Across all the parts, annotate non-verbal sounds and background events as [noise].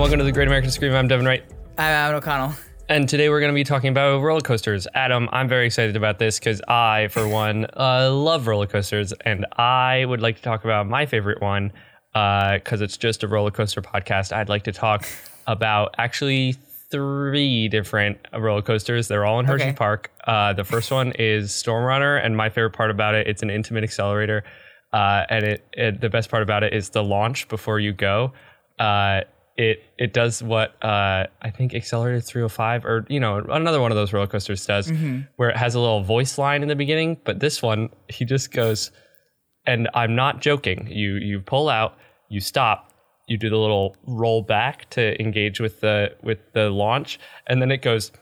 Welcome to the Great American Scream. I'm Devin Wright, I'm Adam O'Connell. and today we're going to be talking about roller coasters. Adam, I'm very excited about this because I, for one, [laughs] uh, love roller coasters, and I would like to talk about my favorite one because it's just a roller coaster podcast. I'd like to talk [laughs] about actually three different roller coasters. They're all in Hershey Okay. Park. Uh, the first one is Storm Runner, and my favorite part about it, it's an Intamin accelerator. Uh, and it, it, the best part about it is the launch before you go. Uh, it it does what uh, I think Accelerator 305 or you know another one of those roller coasters does, where it has a little voice line in the beginning. But this one, he just goes, and I'm not joking. You you pull out, you stop, you do the little roll back to engage with the with the launch, and then it goes,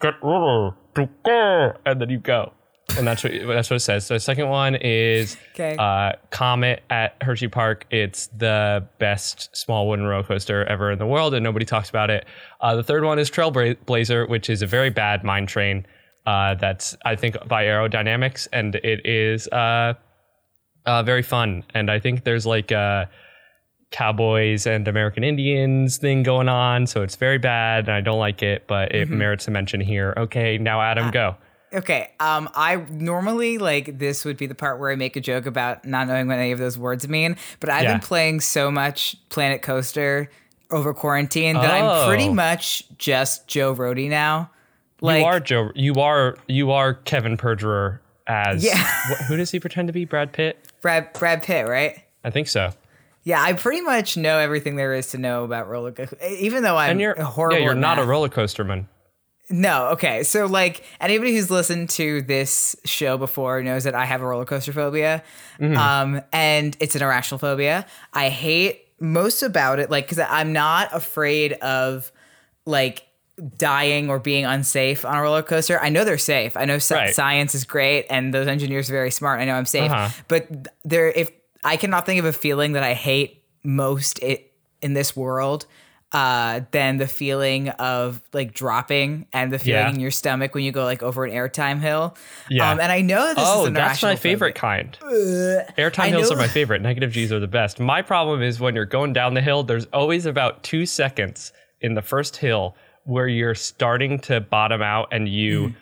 get ready to go, and then you go. And that's what that's what it says. So the second one is Okay. uh, Comet at Hershey Park. It's the best small wooden roller coaster ever in the world, and nobody talks about it. Uh, the third one is Trailblazer, which is a very bad mine train. Uh, that's I think by Arrow Dynamics, and it is uh, uh, very fun. And I think there's like a cowboys and American Indians thing going on, so it's very bad, and I don't like it. But it merits a mention here. Okay, now Adam, go. Okay. Um, I normally like this would be the part where I make a joke about not knowing what any of those words mean, but I've Yeah. been playing so much Planet Coaster over quarantine that I'm Oh. pretty much just Joe Rohde now. Like, you are Joe. You are you are Kevin Perjurer as. Yeah. [laughs] Wh- who does he pretend to be? Brad Pitt. Brad Brad Pitt, right? I think so. Yeah, I pretty much know everything there is to know about roller coaster, even though I'm And you're horrible. Yeah, you're not a math. roller coaster man. No, okay. So like anybody who's listened to this show before knows that I have a roller coaster phobia. Mm-hmm. Um and it's an irrational phobia. I hate most about it like cuz I'm not afraid of like dying or being unsafe on a roller coaster. I know they're safe. I know Right. science is great and those engineers are very smart. I know I'm safe. Uh-huh. But there if I cannot think of a feeling that I hate most it in this world uh, than the feeling of like dropping and the feeling Yeah. in your stomach when you go like over an airtime hill. Yeah. Um, and I know that this Oh, is an that's my favorite phobia. kind. [laughs] Airtime I hills are my favorite. Negative G's are the best. My problem is when you're going down the hill, there's always about two seconds in the first hill where you're starting to bottom out and you Mm.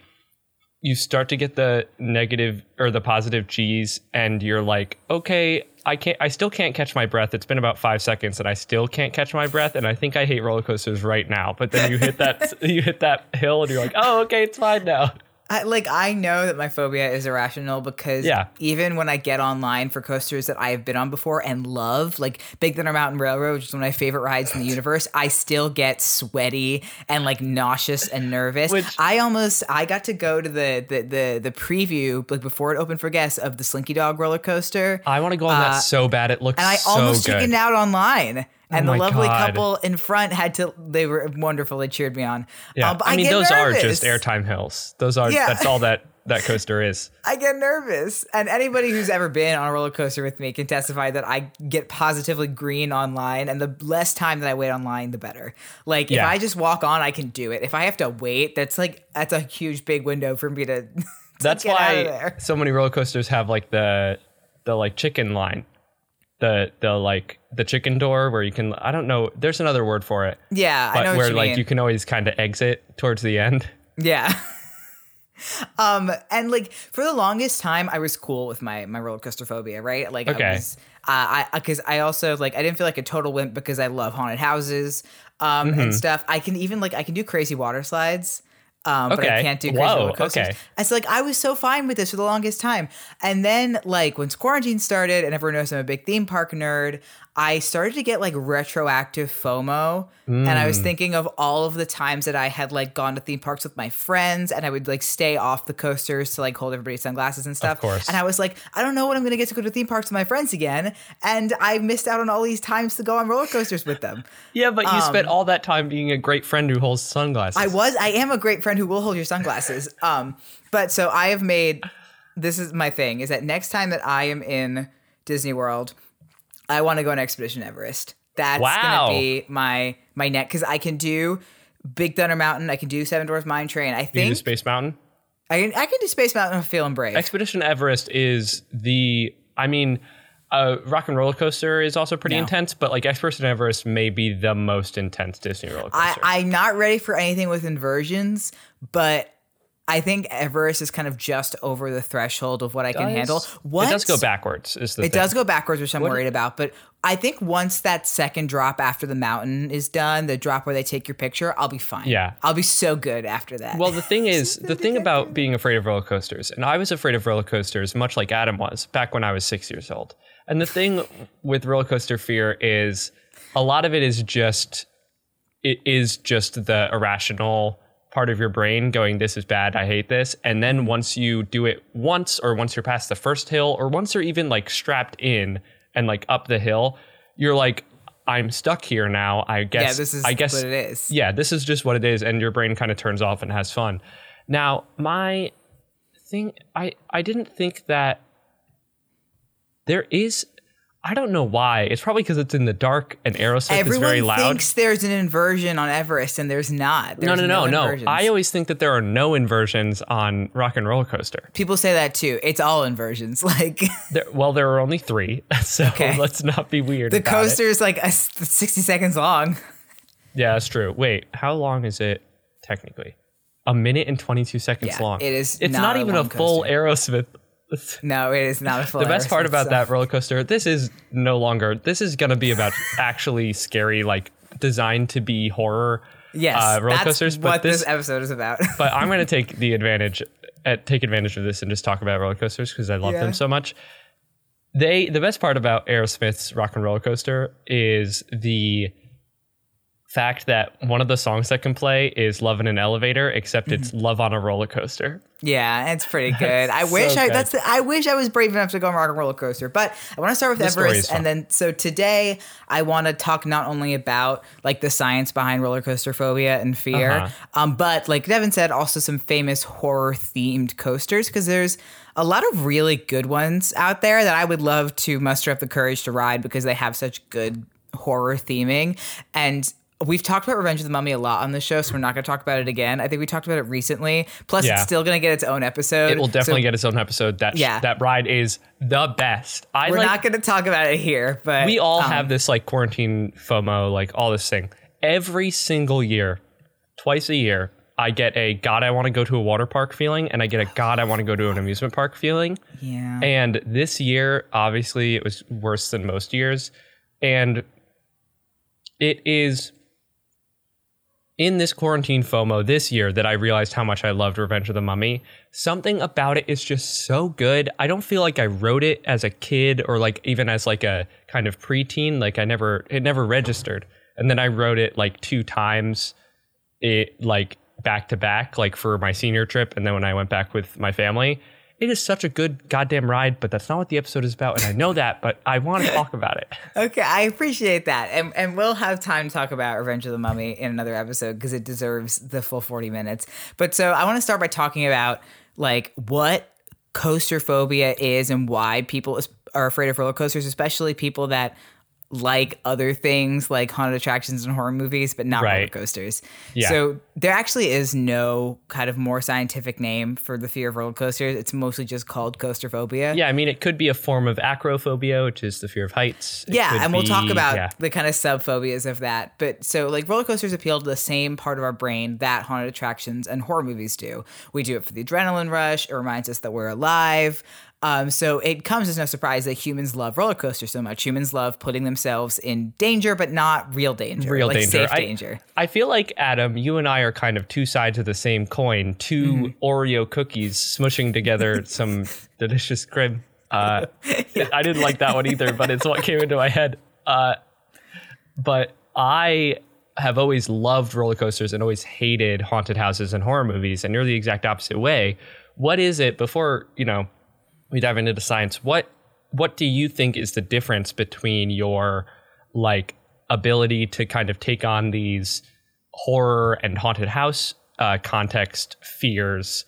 you start to get the negative or the positive G's and you're like, okay, I can't I still can't catch my breath. It's been about five seconds and I still can't catch my breath and I think I hate roller coasters right now. But then you hit that [laughs] you hit that hill and you're like, oh okay, it's fine now. I, like I know that my phobia is irrational because Yeah. even when I get online for coasters that I have been on before and love, like Big Thunder Mountain Railroad, which is one of my favorite rides in the universe, I still get sweaty and like nauseous and nervous. Which- I almost I got to go to the the the, the preview like before it opened for guests of the Slinky Dog roller coaster. I want to go on that so bad. It looks Uh, and I so almost good. chickened out online. And Oh the lovely God. couple in front had to. They were wonderful. They cheered me on. Yeah, Um, but I mean those are just airtime hills. Those are Yeah. that's all that [laughs] that coaster is. I get nervous. And anybody who's ever been on a roller coaster with me can testify that I get positively green online. And the less time that I wait online, the better. Like if I just walk on, I can do it. If I have to wait, that's like that's a huge big window for me to. [laughs] to That's get out of why there. so many roller coasters have like the the like chicken line. The the like the chicken door where you can I don't know there's another word for it. Yeah, I But know what where you like mean. you can always kind of exit towards the end. Yeah. [laughs] um and like for the longest time I was cool with my my roller coaster phobia, right? Like Okay. I was uh, I cuz I also like I didn't feel like a total wimp because I love haunted houses um Mm-hmm. and stuff. I can even like I can do crazy water slides. Um, but I Okay. can't do crazy Whoa, roller coasters. okay. It's like I was so fine with this for the longest time, and then like once quarantine started, and everyone knows I'm a big theme park nerd, I started to get like retroactive FOMO. And I was thinking of all of the times that I had like gone to theme parks with my friends and I would like stay off the coasters to like hold everybody's sunglasses and stuff. course. And I was like, I don't know when I'm going to get to go to theme parks with my friends again. And I missed out on all these times to go on roller coasters with them. [laughs] Yeah, but you spent all that time being a great friend who holds sunglasses. Um, I was, I am a great friend who will hold your sunglasses. [laughs] Um, but so I have made this is my thing is that next time that I am in Disney World, I want to go on Expedition Everest. That's Wow. gonna be my my net because I can do Big Thunder Mountain. I can do Seven Dwarfs Mine Train. I You do think Space Mountain. I can I can do Space Mountain. I'm feeling brave. Expedition Everest is the. I mean, uh, Rock and Roller Coaster is also pretty No. intense, but like Expedition Everest may be the most intense Disney roller I, coaster. I'm not ready for anything with inversions, but I think Everest is kind of just over the threshold of what I can Does- handle. It does go backwards. Is the It thing. does go backwards, which I'm worried about. But I think once that second drop after the mountain is done, the drop where they take your picture, I'll be fine. Yeah. I'll be so good after that. Well, the thing [laughs] is, the thing about being afraid of roller coasters, and I was afraid of roller coasters much like Adam was back when I was six years old. And the thing with roller coaster fear is a lot of it is just, it is just the irrational part of your brain going, this is bad, I hate this. And then once you do it once, or once you're past the first hill, or once you're even like strapped in and like up the hill, you're like, I'm stuck here now. I guess. yeah, this is I guess what it is. yeah, this is just what it is, and your brain kind of turns off and has fun. Now, my thing, I I didn't think that there is. I don't know why. It's probably because it's in the dark and Aerosmith is very loud. Everyone thinks there's an inversion on Everest, and there's not. no, There's no, no, no. I always think that there are no inversions on Rock and Roller Coaster. People say that too. It's all inversions. [laughs] Like There, well, there are only three, [laughs] so Okay. let's not be weird. the coaster is like a s 60 seconds long. Yeah, that's true. Wait, how long is it technically? A minute and twenty-two seconds Yeah, long. it is It's not not, a even a long full coaster. Aerosmith. [laughs] No, it is not a the best part about that roller coaster, this is no longer. This is gonna be about actually scary, like designed to be horror. Yes, uh, roller that's coasters, but what this, this- episode is about. [laughs] But I'm gonna [laughs] take the advantage, uh, take advantage of this and just talk about roller coasters because I love Yeah. them so much. They the best part about Aerosmith's Rock and Roller Coaster is the fact that one of the songs that can play is "Love in an Elevator," except Mm-hmm. it's "Love on a Roller Coaster." Yeah, it's pretty [laughs] good. I wish so I good. that's the, I wish I was brave enough to go on Rock and Roller Coaster. But I want to start with The Everest, and then so today I want to talk not only about like the science behind roller coaster phobia and fear, Uh-huh. um, but like Devin said, also some famous horror themed coasters because there's a lot of really good ones out there that I would love to muster up the courage to ride because they have such good horror theming and. We've talked about Revenge of the Mummy a lot on the show, so we're not going to talk about it again. I think we talked about it recently. Plus, Yeah. it's still going to get its own episode. It will definitely So- get its own episode. That Yeah. that ride is the best. I We're like. not going to talk about it here, but we all um, have this like quarantine FOMO, like all this thing. Every single year, twice a year, I get a God, I want to go to a water park feeling, and I get a God, I want to go to an amusement park feeling. Yeah. And this year, obviously, it was worse than most years. And it is in this quarantine FOMO this year that I realized how much I loved Revenge of the Mummy. Something about it is just so good. I don't feel like I wrote it as a kid or like even as like a kind of preteen. Like I never, it never registered. And then I wrote it like two times, it like back to back, like for my senior trip. And then when I went back with my family, it is such a good goddamn ride, but that's not what the episode is about. And I know that, but I want to talk about it. [laughs] Okay, I appreciate that. And and we'll have time to talk about Revenge of the Mummy in another episode because it deserves the full 40 minutes. But so I want to start by talking about like what coaster phobia is and why people are afraid of roller coasters, especially people that like other things like haunted attractions and horror movies, but not roller coasters. Yeah. So there actually is no kind of more scientific name for the fear of roller coasters. It's mostly just called coaster phobia. Yeah, I mean, it could be a form of acrophobia, which is the fear of heights. It Yeah, and we'll talk about yeah. the kind of subphobias of that. But so, like, roller coasters appeal to the same part of our brain that haunted attractions and horror movies do. We do it for the adrenaline rush. It reminds us that we're alive. Um, so it comes as no surprise that humans love roller coasters so much. Humans love putting themselves in danger, but not real danger, real like danger. safe I, danger. I feel like Adam, you and I are kind of two sides of the same coin. 2 Mm-hmm. Oreo cookies smushing together [laughs] some delicious crib. Uh, [laughs] I didn't like that one either, but it's what came into my head. Uh, but I have always loved roller coasters and always hated haunted houses and horror movies, and you're the exact opposite way. What is it before you know we dive into the science? What what do you think is the difference between your like ability to kind of take on these horror and haunted house uh, context fears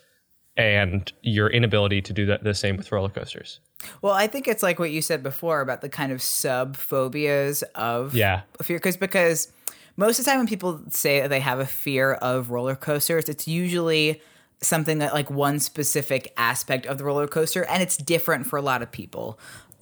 and your inability to do the, the same with roller coasters? Well, I think it's like what you said before about the kind of sub phobias of Yeah. fear, because because most of the time when people say that they have a fear of roller coasters, it's usually something that like one specific aspect of the roller coaster, and it's different for a lot of people.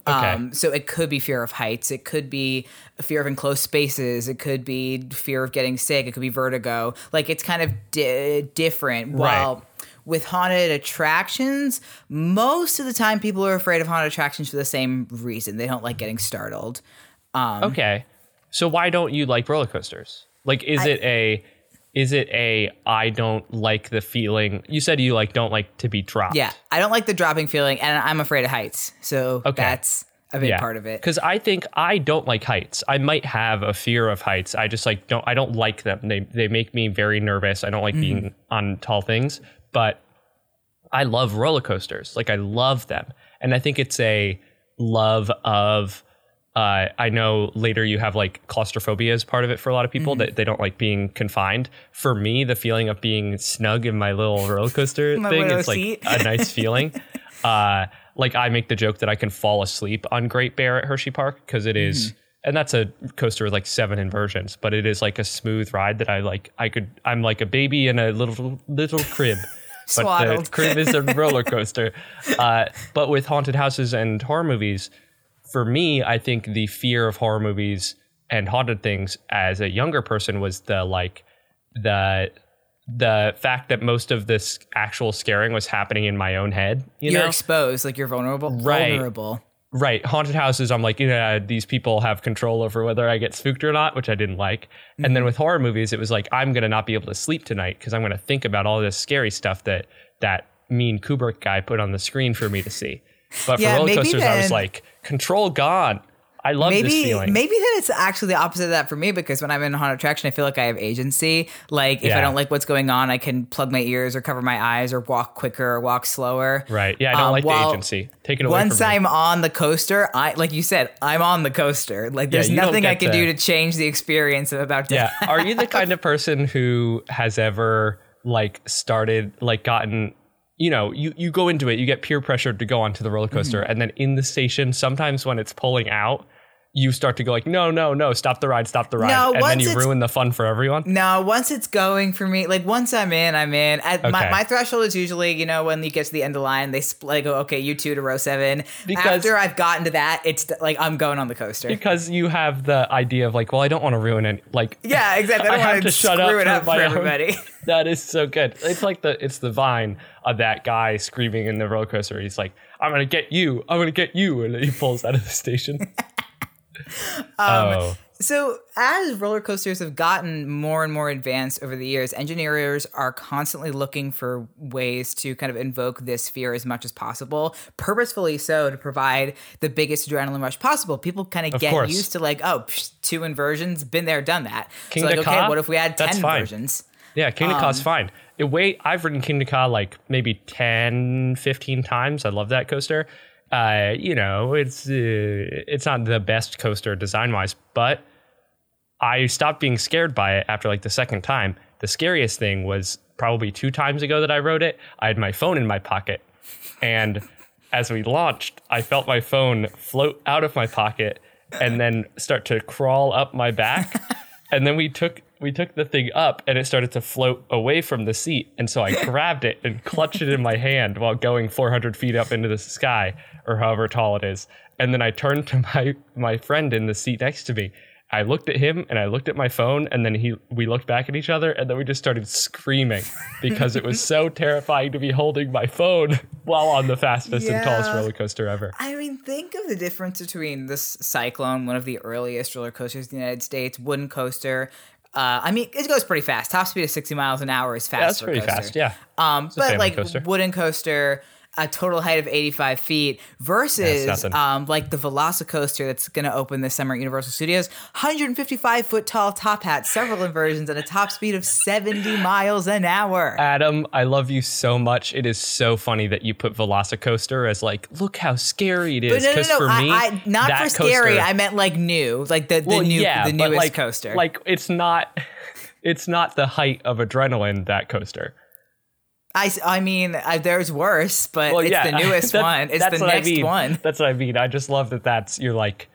Okay. Um, so it could be fear of heights. It could be a fear of enclosed spaces. It could be fear of getting sick. It could be vertigo. Like it's kind of di- different. While with haunted attractions, most of the time people are afraid of haunted attractions for the same reason. They don't like getting startled. Um, Okay. So why don't you like roller coasters? Like is it a is it a I don't like the feeling? You said you like don't like to be dropped. Yeah, I don't like the dropping feeling, and I'm afraid of heights. So Okay. that's a big part of it. Cuz I think I don't like heights. I might have a fear of heights. I just like don't I don't like them. They they make me very nervous. I don't like being Mm-hmm. on tall things, but I love roller coasters. Like I love them. And I think it's a love of uh, I know later you have like claustrophobia as part of it for a lot of people Mm-hmm. that they don't like being confined. For me, the feeling of being snug in my little roller coaster [laughs] thing is like a nice [laughs] feeling. Uh, like I make the joke that I can fall asleep on Great Bear at Hershey Park because it is- Mm-hmm. and that's a coaster with like seven inversions, but it is like a smooth ride that I like. I could, I'm like a baby in a little little crib. [laughs] But the Swaddled. crib is a roller coaster. Uh, but with haunted houses and horror movies, for me, I think the fear of horror movies and haunted things as a younger person was the like the the fact that most of this actual scaring was happening in my own head. You You're know, exposed, like you're vulnerable. Right. Vulnerable. right? Haunted houses, I'm like, yeah, these people have control over whether I get spooked or not, which I didn't like. And Mm-hmm. then with horror movies, it was like I'm gonna not be able to sleep tonight because I'm gonna think about all this scary stuff that that mean Kubrick guy put on the screen for me to see. But for Yeah, roller coasters, I was like, control gone. I love this Maybe feeling. maybe then it's actually the opposite of that for me because when I'm in a haunted attraction, I feel like I have agency. Like if Yeah. I don't like what's going on, I can plug my ears or cover my eyes or walk quicker or walk slower. Right. Yeah, I don't Um, like the agency. Take it away Once. I'm on the coaster, I like you said, I'm on the coaster. Like there's don't nothing I can do to- to change the experience I'm about to Yeah. Are you the kind of person who has ever like started like gotten you know, you, you go into it, you get peer pressured to go onto the roller coaster, Mm-hmm. and then in the station, sometimes when it's pulling out, you start to go like, no, no, no, stop the ride, stop the ride, No, and then you ruin the fun for everyone. No, once it's going for me, like once I'm in, I'm in. At my, Okay. my threshold is usually, you know, when you get to the end of the line, they split, like, go, okay, you two to row seven. Because- After I've gotten to that, it's like I'm going on the coaster. Because you have the idea of like, well, I don't want to ruin it. Like, yeah, exactly. I don't [laughs] have to shut screw up it up for everybody. [laughs] that is so good. It's like the it's the vine of that guy screaming in the roller coaster. He's like, "I'm gonna get you! I'm gonna get you!" And he pulls out of the station. [laughs] Um, oh, So, as roller coasters have gotten more and more advanced over the years, engineers are constantly looking for ways to kind of invoke this fear as much as possible, purposefully so to provide the biggest adrenaline rush possible. People kind of Of get course. used to like, oh, psh, two inversions, been there, done that. King so like, okay, Ka? what if we had ten fine. inversions? yeah, Kingda Ka's Um, fine. It wait, I've ridden Kingda Ka like maybe 10, 15 times. I love that coaster. Uh, you know, it's uh, it's not the best coaster design wise, but I stopped being scared by it after like the second time. The scariest thing was probably two times ago that I rode it. I had my phone in my pocket, and as we launched, I felt my phone float out of my pocket and then start to crawl up my back. [laughs] and then we took we took the thing up and it started to float away from the seat. And so I [laughs] grabbed it and clutched it in my hand while going 400 feet up into the sky or however tall it is. And then I turned to my my friend in the seat next to me. I looked at him and I looked at my phone and then he we looked back at each other and then we just started screaming because it was so [laughs] terrifying to be holding my phone while on the fastest and tallest roller coaster ever. I mean, think of the difference between this Cyclone, one of the earliest roller coasters in the United States, wooden coaster. Uh, I mean, it goes pretty fast. Top speed of 60 miles an hour is fast. That's for a pretty coaster. fast, yeah. Um, a but like coaster. wooden coaster, a total height of 85 feet versus um, like the Velocicoaster that's going to open this summer at Universal Studios, 155 foot tall top hat, several inversions, and a top speed of 70 miles an hour. Adam, I love you so much. It is so funny that you put Velocicoaster as like, look how scary it is. But no, no, no, for I, me, I, not for scary. coaster- I meant like new, like the, the well, new, yeah, the newest like, coaster. Like it's not, [laughs] it's not the height of adrenaline. That coaster. I, I mean, I, there's worse, but Well, it's yeah, the [laughs] newest that's- one. It's the what I next mean. one. That's what I mean. I just love that. That's you're like,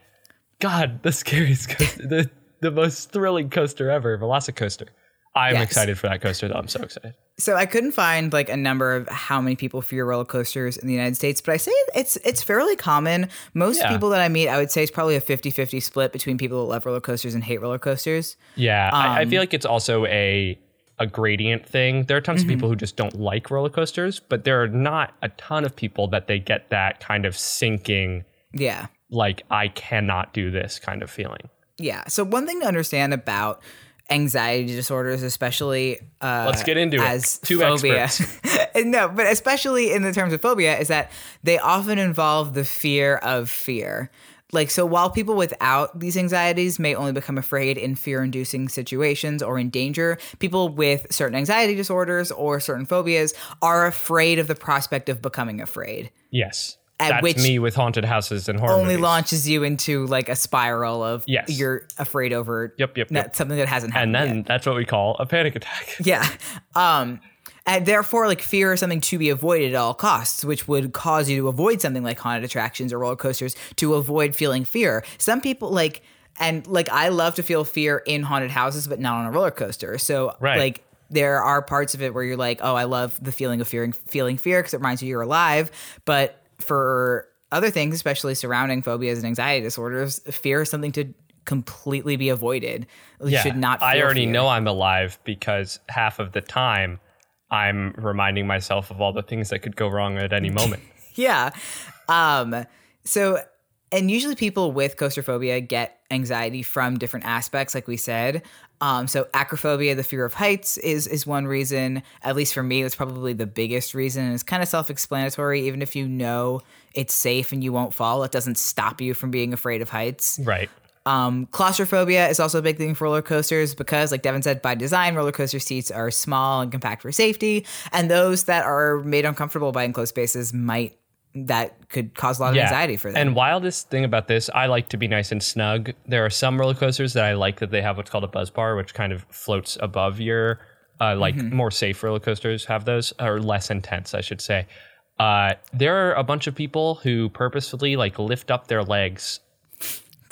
God, the scariest, [laughs] coaster, the the most thrilling coaster ever, Velocicoaster. I'm Yes. excited for that coaster. though. I'm so excited. So I couldn't find like a number of how many people fear roller coasters in the United States, but I say it's it's fairly common. Most Yeah. people that I meet, I would say it's probably a 50-50 split between people that love roller coasters and hate roller coasters. Yeah, I, I Um, feel like it's also a a gradient thing. There are tons Mm-hmm. of people who just don't like roller coasters, but there are not a ton of people that they get that kind of sinking, Yeah. like I cannot do this kind of feeling. Yeah. So one thing to understand about anxiety disorders, especially uh, Let's get into it. as Two phobia. experts. [laughs] no, but especially in the terms of phobia, is that they often involve the fear of fear. Like, so while people without these anxieties may only become afraid in fear inducing situations or in danger, people with certain anxiety disorders or certain phobias are afraid of the prospect of becoming afraid. Yes, At that's which me with haunted houses and horror Only movies. launches you into like a spiral of Yes. you're afraid over Yep, yep, yep. something that hasn't happened and yet. then that's what we call a panic attack. Yeah. Um, and therefore, like fear is something to be avoided at all costs, which would cause you to avoid something like haunted attractions or roller coasters to avoid feeling fear. Some people like, and like I love to feel fear in haunted houses, but not on a roller coaster. So, Right. like, there are parts of it where you're like, oh, I love the feeling of fearing, feeling fear because it reminds you you're alive. But for other things, especially surrounding phobias and anxiety disorders, fear is something to completely be avoided. You should not. I already fear. know I'm alive because half of the time I'm reminding myself of all the things that could go wrong at any moment. [laughs] yeah. Um, so, and usually people with coaster phobia get anxiety from different aspects, like we said. Um, so acrophobia, the fear of heights, is is one reason. At least for me, it's probably the biggest reason. It's kind of self explanatory. Even if you know it's safe and you won't fall, it doesn't stop you from being afraid of heights. right. Um, claustrophobia is also a big thing for roller coasters because, like Devin said, by design, roller coaster seats are small and compact for safety, and those that are made uncomfortable by enclosed spaces might that could cause a lot of anxiety for them. And wildest thing about this, I like to be nice and snug. There are some roller coasters that I like that they have what's called a buzz bar, which kind of floats above your, uh, like Mm-hmm. more safe roller coasters have those, or less intense, I should say. Uh, there are a bunch of people who purposefully like lift up their legs,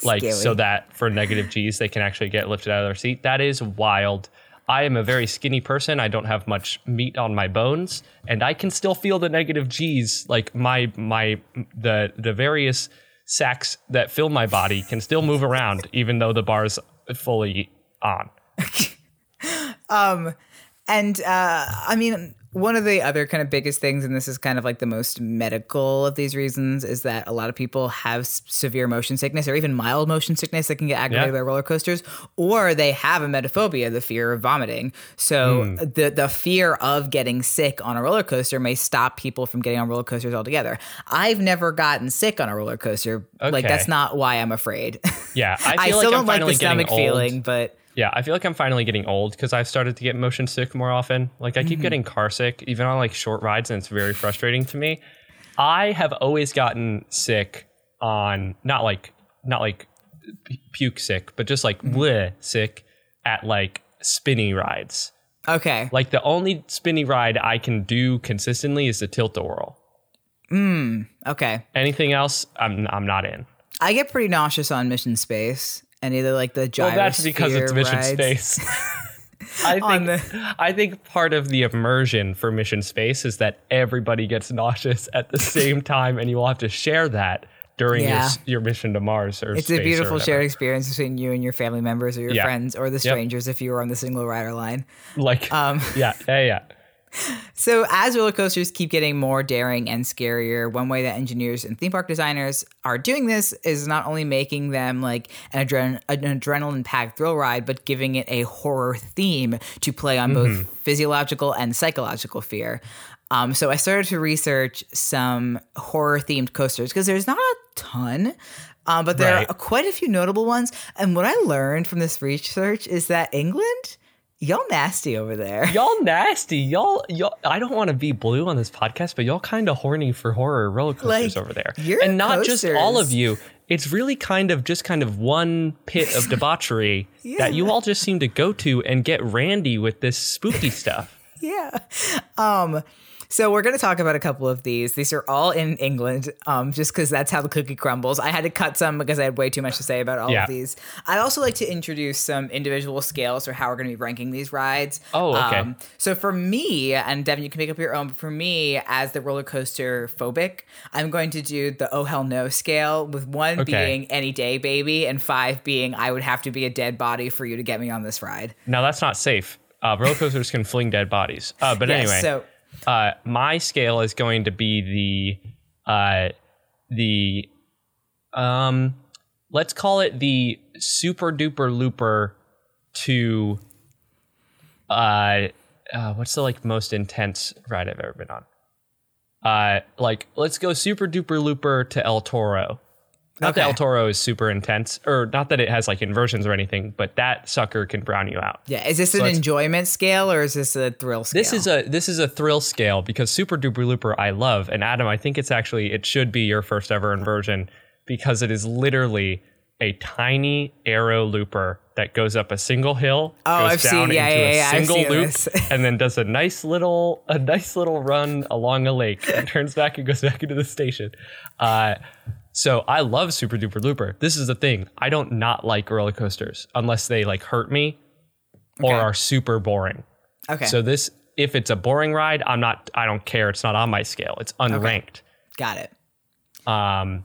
like Scary. so that for negative G's they can actually get lifted out of their seat. That is wild. I am a very skinny person. I don't have much meat on my bones, and I can still feel the negative G's. Like my my the the various sacks that fill my body can still move around, even though the bar's fully on. [laughs] Um, and uh, I mean, one of the other kind of biggest things, and this is kind of like the most medical of these reasons, is that a lot of people have s- severe motion sickness or even mild motion sickness that can get aggravated Yeah. by roller coasters, or they have emetophobia, the fear of vomiting. So Hmm. the the fear of getting sick on a roller coaster may stop people from getting on roller coasters altogether. I've never gotten sick on a roller coaster. Like that's not why I'm afraid. [laughs] Yeah, I I, still like I'm don't like the stomach old. feeling, but Yeah, I feel like I'm finally getting old because I've started to get motion sick more often. Like I Mm-hmm. keep getting car sick, even on like short rides, and it's very frustrating to me. I have always gotten sick on not like not like puke sick, but just like Mm-hmm. bleh sick at like spinny rides. okay. Like the only spinny ride I can do consistently is the tilt a whirl. Hmm. Okay. Anything else, I'm I'm not in. I get pretty nauseous on Mission Space and either like the gyrosphere Well, that's because it's Mission rides. Space. [laughs] I think I think part of the immersion for Mission Space is that everybody gets nauseous at the same time, and you will have to share that during your Yeah. s your mission to Mars or It's a beautiful shared experience between you and your family members or your Yeah. friends or the strangers if you were on the single rider line. Like, Um, yeah, yeah, yeah. So, as roller coasters keep getting more daring and scarier, one way that engineers and theme park designers are doing this is not only making them like an, adren- an adrenaline packed thrill ride, but giving it a horror theme to play on both physiological and psychological fear. Um, so I started to research some horror themed coasters because there's not a ton, um, but there Right. are quite a few notable ones. And what I learned from this research is that England, y'all nasty over there. [laughs] Y'all nasty. Y'all, y'all. I don't want to be blue on this podcast, but y'all kind of horny for horror roller coasters Like, over there, and not just all of you. It's really kind of just kind of one pit of [laughs] debauchery that you all just seem to go to and get randy with this spooky stuff. [laughs] yeah. Um, so we're going to talk about a couple of these. These are all in England, um, just because that's how the cookie crumbles. I had to cut some because I had way too much to say about all Yeah. of these. I'd also like to introduce some individual scales for how we're going to be ranking these rides. Oh, okay. Um, so for me, and Devin, you can make up your own. But for me, as the roller coaster phobic, I'm going to do the oh hell no scale, with one Okay. being any day baby, and five being I would have to be a dead body for you to get me on this ride. Now that's not safe. Uh, roller coasters can fling dead bodies. Uh, but Yes, anyway, so uh, my scale is going to be the uh, the um, let's call it the super duper looper to uh, uh, what's the like most intense ride I've ever been on? Uh, like let's go super duper looper to El Toro. Not that El Toro is super intense, or not that it has like inversions or anything, but that sucker can brown you out. Yeah, is this an enjoyment scale or is this a thrill scale? This is a this is a thrill scale because Super Duper Looper I love and Adam I think it's actually it should be your first ever inversion because it is literally a tiny arrow looper that goes up a single hill, Oh, goes I've seen- down yeah, into yeah, a yeah, I've single loop, [laughs] and then does a nice little a nice little run along a lake and turns back and goes back into the station. Uh, so I love Super Duper Looper. This is the thing. I don't not like roller coasters unless they like hurt me or Okay. are super boring. okay. So this, if it's a boring ride, I'm not. I don't care. It's not on my scale. It's unranked. got it. Um,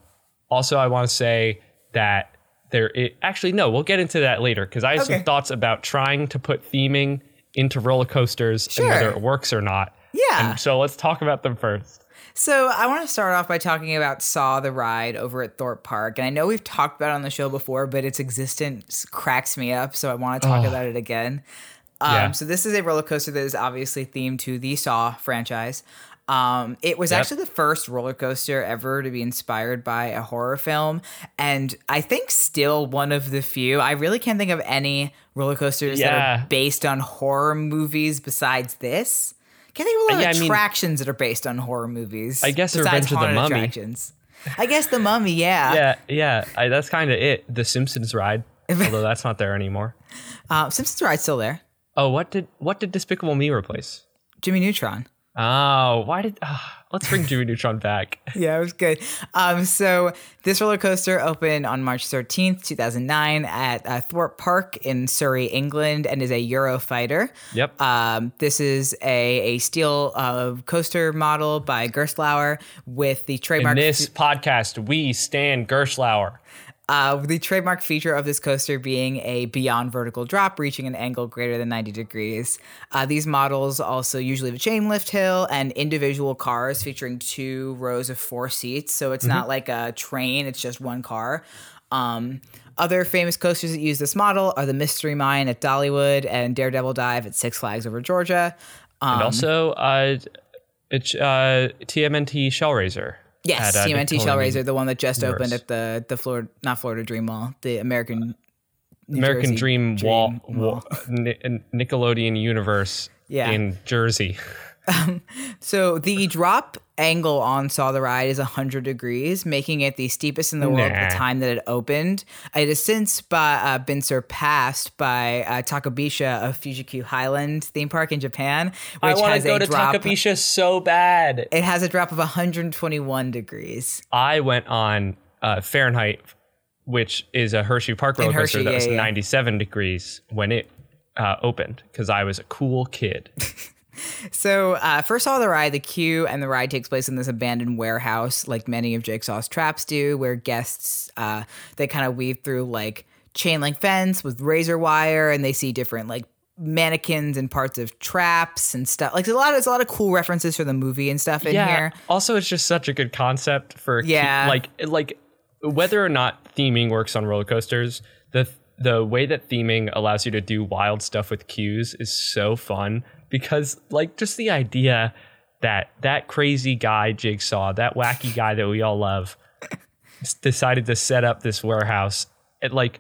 also, I want to say that there. It, actually, no. We'll get into that later because I have Okay. some thoughts about trying to put theming into roller coasters Sure. and whether it works or not. Yeah. And so let's talk about them first. So I want to start off by talking about Saw the Ride over at Thorpe Park. And I know we've talked about it on the show before, but its existence cracks me up. So I want to talk about it again. Um, Yeah. So this is a roller coaster that is obviously themed to the Saw franchise. Um, it was Yep. actually the first roller coaster ever to be inspired by a horror film, and I think still one of the few. I really can't think of any roller coasters that are based on horror movies besides this. Can't think of a lot Yeah, of I mean- attractions that are based on horror movies. I guess Revenge of the Mummy. attractions. I guess the Mummy, yeah. [laughs] Yeah, yeah. I, that's kind of it. The Simpsons ride, [laughs] although that's not there anymore. Uh, Simpsons Ride's still there. Oh, what did what did Despicable Me replace? Jimmy Neutron. Oh, why did? ah, let's bring Jimmy Neutron back. [laughs] Yeah, it was good. Um, so this roller coaster opened on March 13th, 2009 at uh, Thorpe Park in Surrey, England, and is a Eurofighter. Yep. Um, this is a, a steel uh, coaster model by Gerstlauer with the trademark. In this podcast, we stand Gerstlauer. Uh, the trademark feature of this coaster being a beyond vertical drop reaching an angle greater than 90 degrees. Uh, these models also usually have a chain lift hill and individual cars featuring two rows of four seats. So it's not like a train, it's just one car. Um, other famous coasters that use this model are the Mystery Mine at Dollywood and Daredevil Dive at Six Flags over Georgia. Um, And also, uh, it's uh, TMNT Shellraiser. Yes, at, uh, TMNT Nickelodeon Shellraiser, the one that just Universe. opened at the the Florida, not Florida Dream Mall, the American New American Jersey Dream, Wall, Dream Wall Ni- Nickelodeon Universe Yeah. in Jersey. So the drop angle on Saw the Ride is 100 degrees, making it the steepest in the world at the time that it opened. It has since by, uh, been surpassed by uh, Takabisha of Fuji-Q Highland theme park in Japan, which I has to go a to drop. Takabisha so bad. It has a drop of 121 degrees. I went on uh, Fahrenheit, which is a Hershey Park roller coaster Hershey, that was yeah, yeah. 97 degrees when it uh, opened because I was a cool kid. [laughs] So, uh, first Saw the Ride, the queue and the ride takes place in this abandoned warehouse, like many of Jigsaw's traps do, where guests uh, they kind of weave through like chain link fence with razor wire, and they see different like mannequins and parts of traps and stuff. Like there's a lot, there's a lot of cool references for the movie and stuff in here. Also, it's just such a good concept for Yeah. like like whether or not theming works on roller coasters, the the way that theming allows you to do wild stuff with cues is so fun because like just the idea that that crazy guy Jigsaw, that wacky guy that we all love, decided to set up this warehouse. It like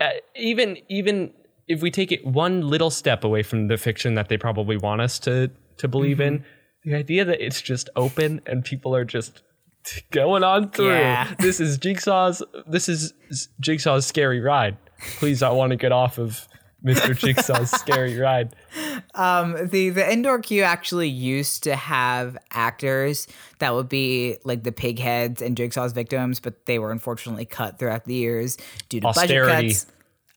uh, even even if we take it one little step away from the fiction that they probably want us to to believe in, Mm-hmm. the idea that it's just open and people are just [laughs] going on through. Yeah. This is Jigsaw's. This is Jigsaw's scary ride. Please, I want to get off of Mr. Jigsaw's scary ride. [laughs] Um, the the indoor queue actually used to have actors that would be like the pig heads and Jigsaw's victims, but they were unfortunately cut throughout the years due to Austerity. budget cuts.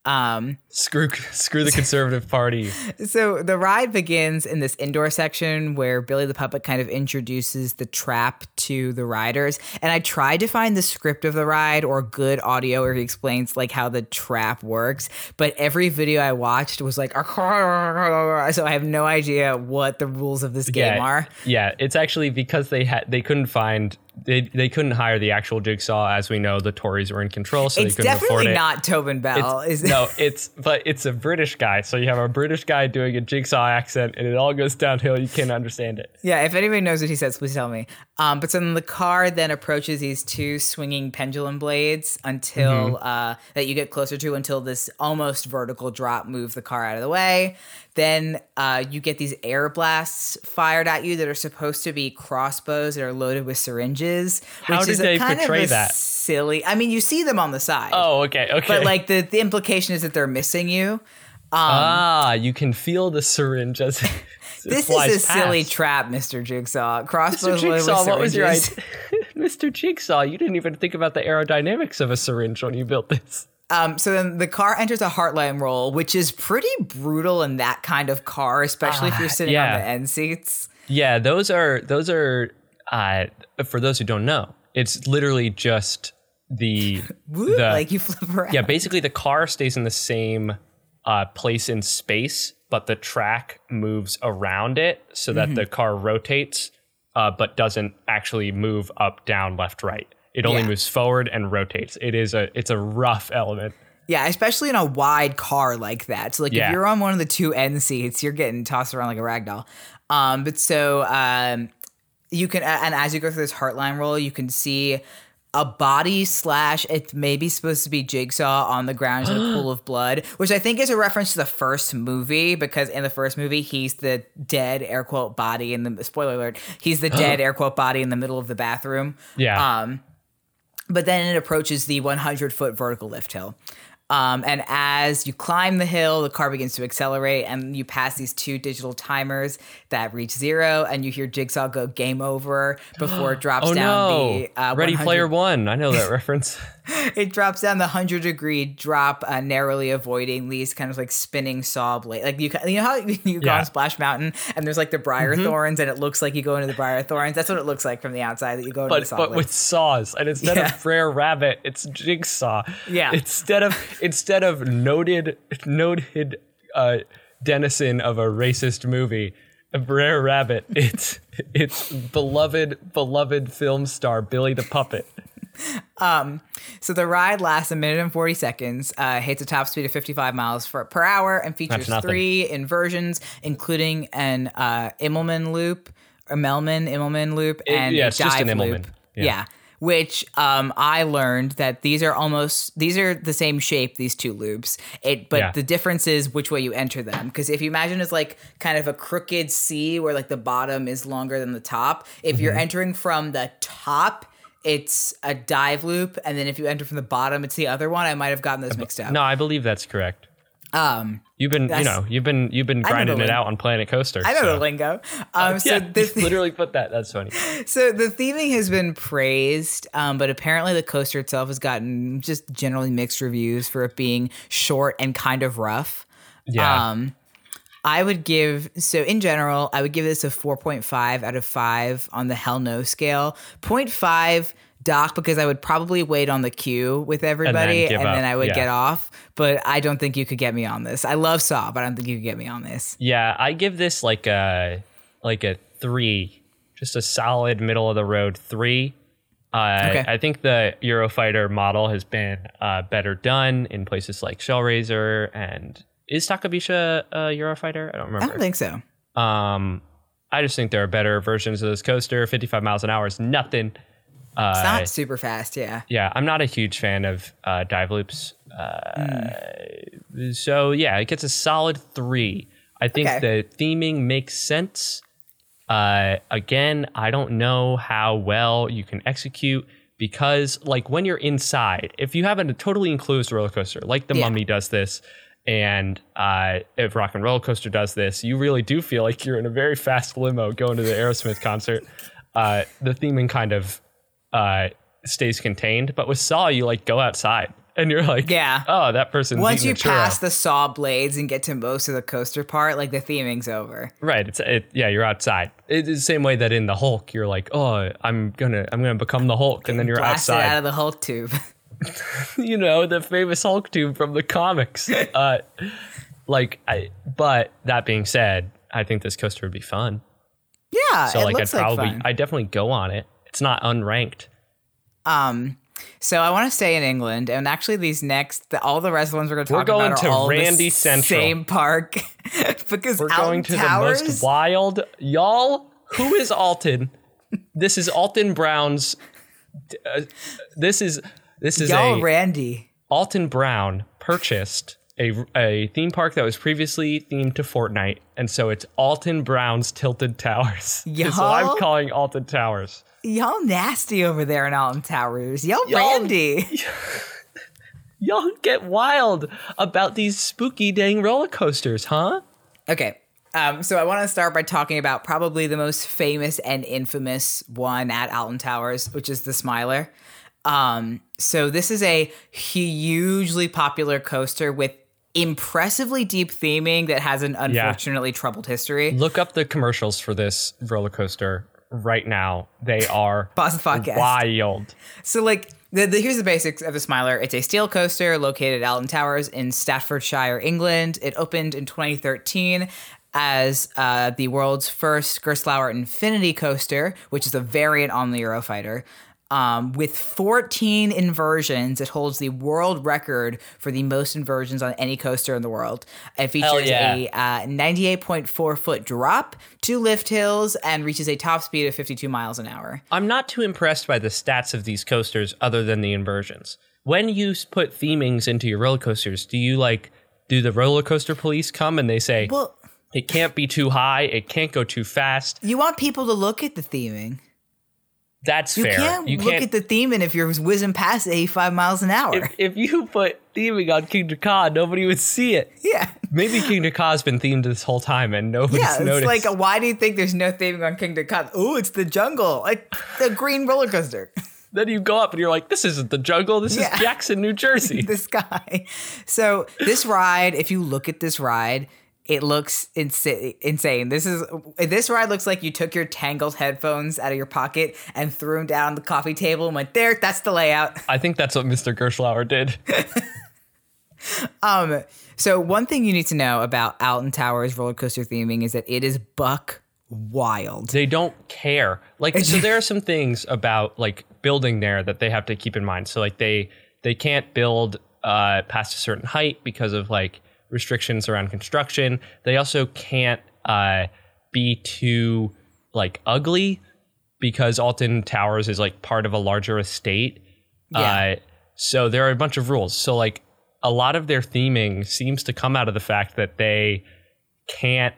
Um, Screw screw the conservative party. [laughs] so the ride begins in this indoor section where Billy the puppet kind of introduces the trap to the riders. And I tried to find the script of the ride or good audio where he explains like how the trap works, but every video I watched was like, [laughs] so I have no idea what the rules of this game yeah, are. Yeah, it's actually because they had they couldn't find they they couldn't hire the actual Jigsaw. As we know, the Tories were in control, so It's they couldn't afford definitely it. not Tobin Bell. It's- Is no, it's but it's a British guy. So you have a British guy doing a Jigsaw accent, and it all goes downhill. You can't understand it. Yeah, if anybody knows what he says, please tell me. Um, but so then the car then approaches these two swinging pendulum blades until Mm-hmm. uh, that you get closer to until this almost vertical drop moves the car out of the way. Then uh, you get these air blasts fired at you that are supposed to be crossbows that are loaded with syringes. How which did is they kind portray of that? Silly. I mean, you see them on the side, Oh, okay, okay. but like the the implication is that they're missing you. ah, you can feel the syringe as [laughs] This flies is a silly trap, Mr. Jigsaw. Mr. Crossbows loaded Jigsaw, with what was your idea? [laughs] Mr. Jigsaw, you didn't even think about the aerodynamics of a syringe when you built this. Um, so then the car enters a heartline roll, which is pretty brutal in that kind of car, especially if you're sitting yeah. on the end seats. Yeah, those are those are uh, for those who don't know. It's literally just the [laughs] Woo, the like you flip around. yeah. Basically, the car stays in the same uh, place in space, but the track moves around it so that the car rotates, uh, but doesn't actually move up, down, left, right. It only Yeah. moves forward and rotates. It is a it's a rough element. Yeah, especially in a wide car like that. So like Yeah. if you're on one of the two end seats, you're getting tossed around like a rag doll. Um, but so um, you can, and as you go through this heartline roll, you can see a body slash it's maybe supposed to be jigsaw on the ground in a pool of [gasps] blood which i think is a reference to the first movie because in the first movie he's the dead air quote body in the spoiler alert he's the dead [gasps] air quote body in the middle of the bathroom Yeah. um, but then it approaches the 100 foot vertical lift hill. Um, and as you climb the hill, the car begins to accelerate, and you pass these two digital timers that reach zero, and you hear Jigsaw go game over before it [gasps] drops oh down no! the uh, Ready 100 Player One. I know that reference. [laughs] It drops down the 100 degree drop, uh, narrowly avoiding these kind of like spinning saw blade. Like you, you know how you go Yeah. on Splash Mountain, and there's like the briar thorns, and it looks like you go into the briar thorns. That's what it looks like from the outside that you go into the but saw but blade. with saws and instead Yeah. of Brer Rabbit, it's Jigsaw. Yeah. Instead of instead of noted noted uh, denizen of a racist movie, Brer Rabbit, it's it's beloved beloved film star Billy the Puppet. So the ride lasts a minute and 40 seconds, uh, hits a top speed of 55 miles for, per hour, and features three inversions, including an uh, Immelman loop, or Melman Immelman loop, and yeah, a just an Immelman. loop. Yeah. Yeah. Which um, I learned that these are almost these are the same shape these two loops. It but Yeah. the difference is which way you enter them. Because if you imagine it's like kind of a crooked C where like the bottom is longer than the top. If you're Mm-hmm. entering from the top, it's a dive loop, and then if you enter from the bottom, it's the other one. I might have gotten those mixed up. No, I believe that's correct. Um, You've been you know you've been you've been grinding it out on Planet Coaster. I know so. the lingo. Um, so yeah, the literally put that. That's funny. [laughs] so the theming has been praised, um, but apparently the coaster itself has gotten just generally mixed reviews for it being short and kind of rough. Yeah. Um, I would give so in general, I would give this a 4.5 out of 5 on the hell no scale. 0.5 doc because I would probably wait on the queue with everybody and give then, I would yeah. get off. But I don't think you could get me on this. I love Saw, but I don't think you could get me on this. Yeah, I give this like a like a three, just a solid middle of the road three. Uh, Okay. I think the Eurofighter model has been uh, better done in places like Shellraiser and is Takabisha a Eurofighter? I don't remember. I don't think so. um, I just think there are better versions of this coaster. 55 miles an hour is nothing. Uh, It's not super fast, yeah. yeah, I'm not a huge fan of uh, dive loops. Uh, So yeah, it gets a solid three. I think Okay. the theming makes sense. Uh, again, I don't know how well you can execute because, like, when you're inside, if you have a totally enclosed roller coaster, like the Yeah. Mummy does this, and uh, if Rock and Roller Coaster does this, you really do feel like you're in a very fast limo going to the Aerosmith concert. Uh, the theming kind of uh, stays contained, but with Saw, you like go outside and you're like, Yeah. oh, that person's Once you pass the saw blades and get to most of the coaster part, like the theming's over. Right. It's it, yeah. You're outside. It's the same way that in the Hulk, you're like, oh, I'm gonna I'm gonna become the Hulk, and then you're outside. out of the Hulk tube. [laughs] [laughs] you know, the famous Hulk tube from the comics. [laughs] uh, like, I. But that being said, I think this coaster would be fun. yeah, So like, I'd probably, like fun. I definitely go on it. It's not unranked. Um, so I want to stay in England, and actually, these next, the, all the rest of the ones we're going to We're talk going about to are all the Randy s- Central. same park [laughs] because We're Alton going to Towers, the most wild, y'all. Who is Alton? this is Alton Brown's. Uh, this is this is y'all a Randy. Alton Brown purchased a, a theme park that was previously themed to Fortnite, and so it's Alton Brown's Tilted Towers. [laughs] What I'm Y'all- calling Alton Towers. Y'all nasty over there in Alton Towers. Y'all, Y'all- Randy. [laughs] Y'all get wild about these spooky dang roller coasters, huh? Okay. Um, so I want to start by talking about probably the most famous and infamous one at Alton Towers, which is the Smiler. Um, so this is a hugely popular coaster with impressively deep theming that has an unfortunately troubled history. Look up the commercials for this roller coaster right now. They [laughs] are Pause the podcast. wild. So, like, the, the, here's the basics of the Smiler. It's a steel coaster located at Alton Towers in Staffordshire, England. It opened in 2013 as uh, the world's first Gerstlauer Infinity coaster, which is a variant on the Eurofighter. Um, with 14 inversions, it holds the world record for the most inversions on any coaster in the world. It features yeah. a uh, 98.4 foot drop, two lift hills, and reaches a top speed of 52 miles an hour. I'm not too impressed by the stats of these coasters other than the inversions. When you put themings into your roller coasters, do you like do the roller coaster police come and they say Well, it can't be too high, it can't go too fast? You want people to look at the theming. That's fair. You fair. can't you look at the theming if you're whizzing past 85 miles an hour. if, if you put theming on Kingda Ka, nobody would see it. yeah. Maybe Kingda Ka's been themed this whole time and nobody's Yeah, it's noticed. like, why do you think there's no theming on Kingdom Come? Oh, it's the jungle, like the green roller coaster. [laughs] then you go up and you're like, this isn't the jungle, this Yeah. is Jackson, New [laughs] Jersey. this guy. So this ride, if you look at this ride, it looks insa- insane. This is this ride looks like you took your Tangled headphones out of your pocket and threw them down on the coffee table and went there. That's the layout. I think that's what Mr. Gerstlauer did. [laughs] Um, so one thing you need to know about Alton Towers roller coaster theming is that it is buck wild. they don't care. Like so there are [laughs] some things about like building there that they have to keep in mind. So like they they can't build uh past a certain height because of like restrictions around construction. They also can't uh be too like ugly because Alton Towers is like part of a larger estate. Yeah. Uh so there are a bunch of rules. So like a lot of their theming seems to come out of the fact that they can't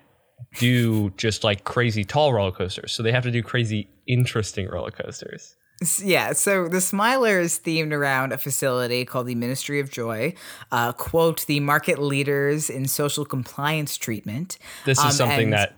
do just like crazy tall roller coasters. So they have to do crazy interesting roller coasters. Yeah, so the Smiler is themed around a facility called the Ministry of Joy, uh, quote, the market leaders in social compliance treatment. This is Um, something that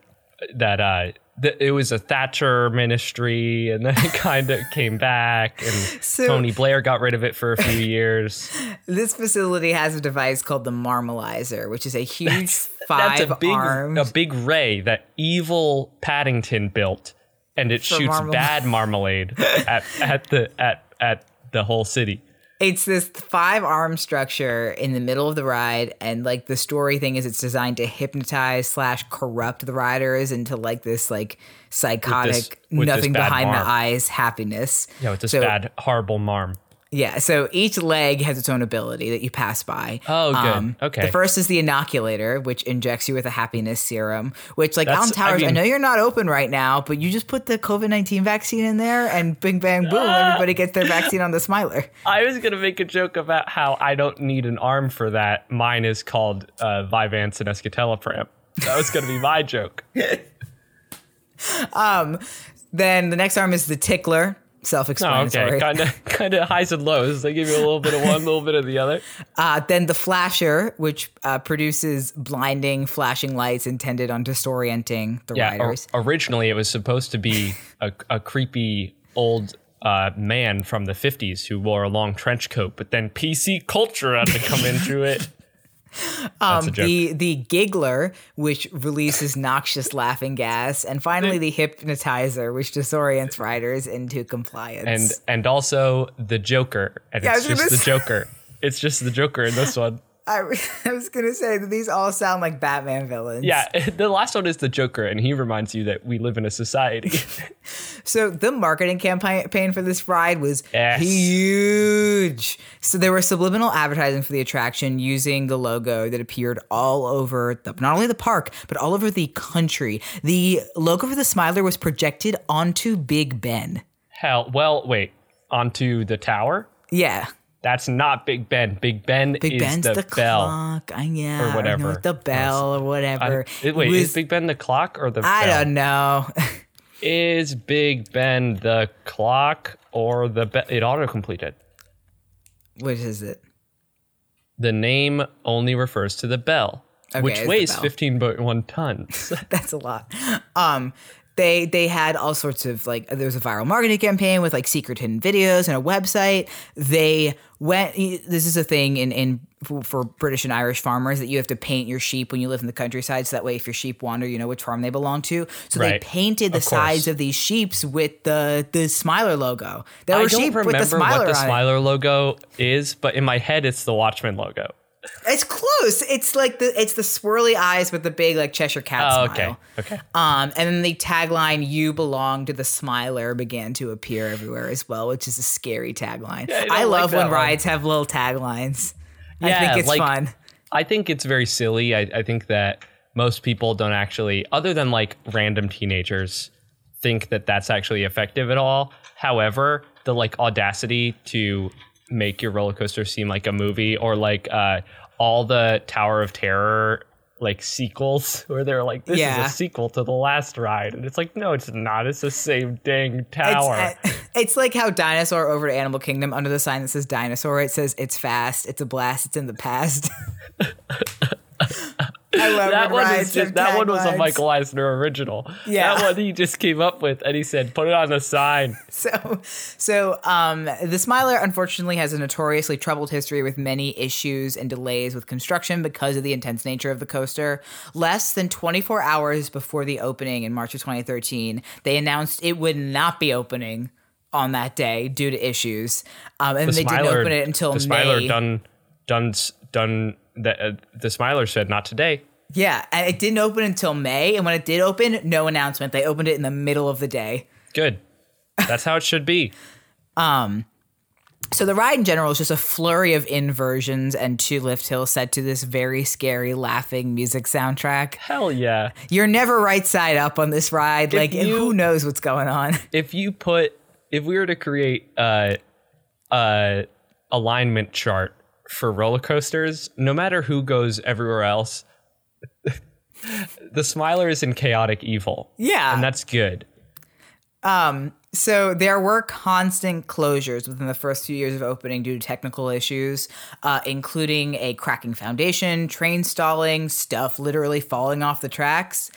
that uh th- it was a Thatcher ministry and then it kind of came back and So- Tony Blair got rid of it for a few [laughs] years. This facility has a device called the Marmalizer, which is a huge five That's a big armed. a big ray that evil Paddington built and it shoots marmalade. bad marmalade at, at the at at the whole city. It's this five arm structure in the middle of the ride, and like the story thing is, it's designed to hypnotize slash corrupt the riders into like this like psychotic, with this nothing bad behind marm. the eyes happiness. Yeah, with this So- bad horrible marm. Yeah, so each leg has its own ability that you pass by. Oh, good. Okay. The first is the inoculator, which injects you with a happiness serum. Which, like That's- Towers, I, I know you're not open right now, but you just put the COVID nineteen vaccine in there, and bing bang boom, everybody gets their vaccine on the Smiler. [laughs] I was gonna make a joke about how I don't need an arm for that. Mine is called uh, Vyvanse and Escitalopram. That was gonna be my joke. [laughs] um, Then the next arm is the tickler. Oh, Self-explanatory. okay. Kind of, kind of highs and lows. They give you a little bit of one, a little bit of the other. [laughs] Uh, then the flasher, which uh, produces blinding, flashing lights intended on disorienting the Yeah. riders. originally, it was supposed to be a, a creepy old uh, man from the 50s who wore a long trench coat, but then PC culture had to come into it. [laughs] That's a joke. Um, the the giggler, which releases noxious laughing gas, and finally the hypnotizer, which disorients riders into compliance. and and also the Joker, and Yeah, it's just the Joker. It's just the Joker in this one. I, [laughs] I was gonna say that these all sound like Batman villains. Yeah, [laughs] the last one is the Joker, and he reminds you that we live in a society. [laughs] So the marketing campaign for this ride was Yes. huge. So there was subliminal advertising for the attraction using the logo that appeared all over the, not only the park but all over the country. The logo for the Smiler was projected onto Big Ben. Hell, well, wait, onto the tower. Yeah. That's not Big Ben. Big Ben Big is Ben's the, the, bell. clock. I, yeah, or whatever. I know, the bell or whatever. it- wait, It is was- Big Ben the clock or the I bell? don't know. [laughs] Is Big Ben the clock or the be- it auto completed? Which is it? The name only refers to the bell, Okay, which weighs 15.1 tons. [laughs] That's a lot. Um, they they had all sorts of like there was a viral marketing campaign with like secret hidden videos and a website. They went. This is a thing in in for, British and Irish farmers that you have to paint your sheep when you live in the countryside, so that way if your sheep wander, you know which farm they belong to. So they painted the Of sides of these sheeps with the the Smiler logo. There I were don't sheep remember with the Smiler what the. Smiler logo is, but in my head, it's the Watchman logo. It's close. It's like the it's the swirly eyes with the big like Cheshire cat Oh, smile. okay. Okay. Um, and then the tagline "You belong to the Smiler" began to appear everywhere as well, which is a scary tagline. I I like love when one. rides have little taglines. I Yeah, think it's like- fun. I think it's very silly. I, I think that most people don't actually, other than like random teenagers, think that that's actually effective at all. However, the like audacity to make your roller coaster seem like a movie or like uh, all the Tower of Terror like sequels [laughs] where they're like this Yeah. is a sequel to the last ride and it's like no it's not it's the same dang It's, tower uh, [laughs] it's like how dinosaur over to Animal Kingdom under the sign that says dinosaur. It says it's fast, it's a blast, it's in the past. [laughs] I love that one is just that one was a. Michael Eisner original. Yeah. that one he just came up with, and he said, "Put it on the sign." [laughs] So, so um, the Smiler unfortunately has a notoriously troubled history with many issues and delays with construction because of the intense nature of the coaster. Less than 24 hours before the opening in March of 2013, they announced it would not be opening on that day due to issues, um, and The they didn't open it until the Smiler May. done done done. The, uh, the Smiler said, "Not today." Yeah, and it didn't open until May, and when it did open, no announcement. They opened it in the middle of the day. Good. That's how it should be. [laughs] Um, so the ride in general is just a flurry of inversions and two lift hills set to this very scary, laughing music soundtrack. Hell yeah! You're never right side up on this ride. like you- who knows what's going on? [laughs] If you put, if we were to create a, a alignment chart for roller coasters, no matter who goes everywhere else, the Smiler is in chaotic evil. Yeah. and that's good. So there were constant closures within the first few years of opening due to technical issues, uh, including a cracking foundation, train stalling, stuff literally falling off the tracks.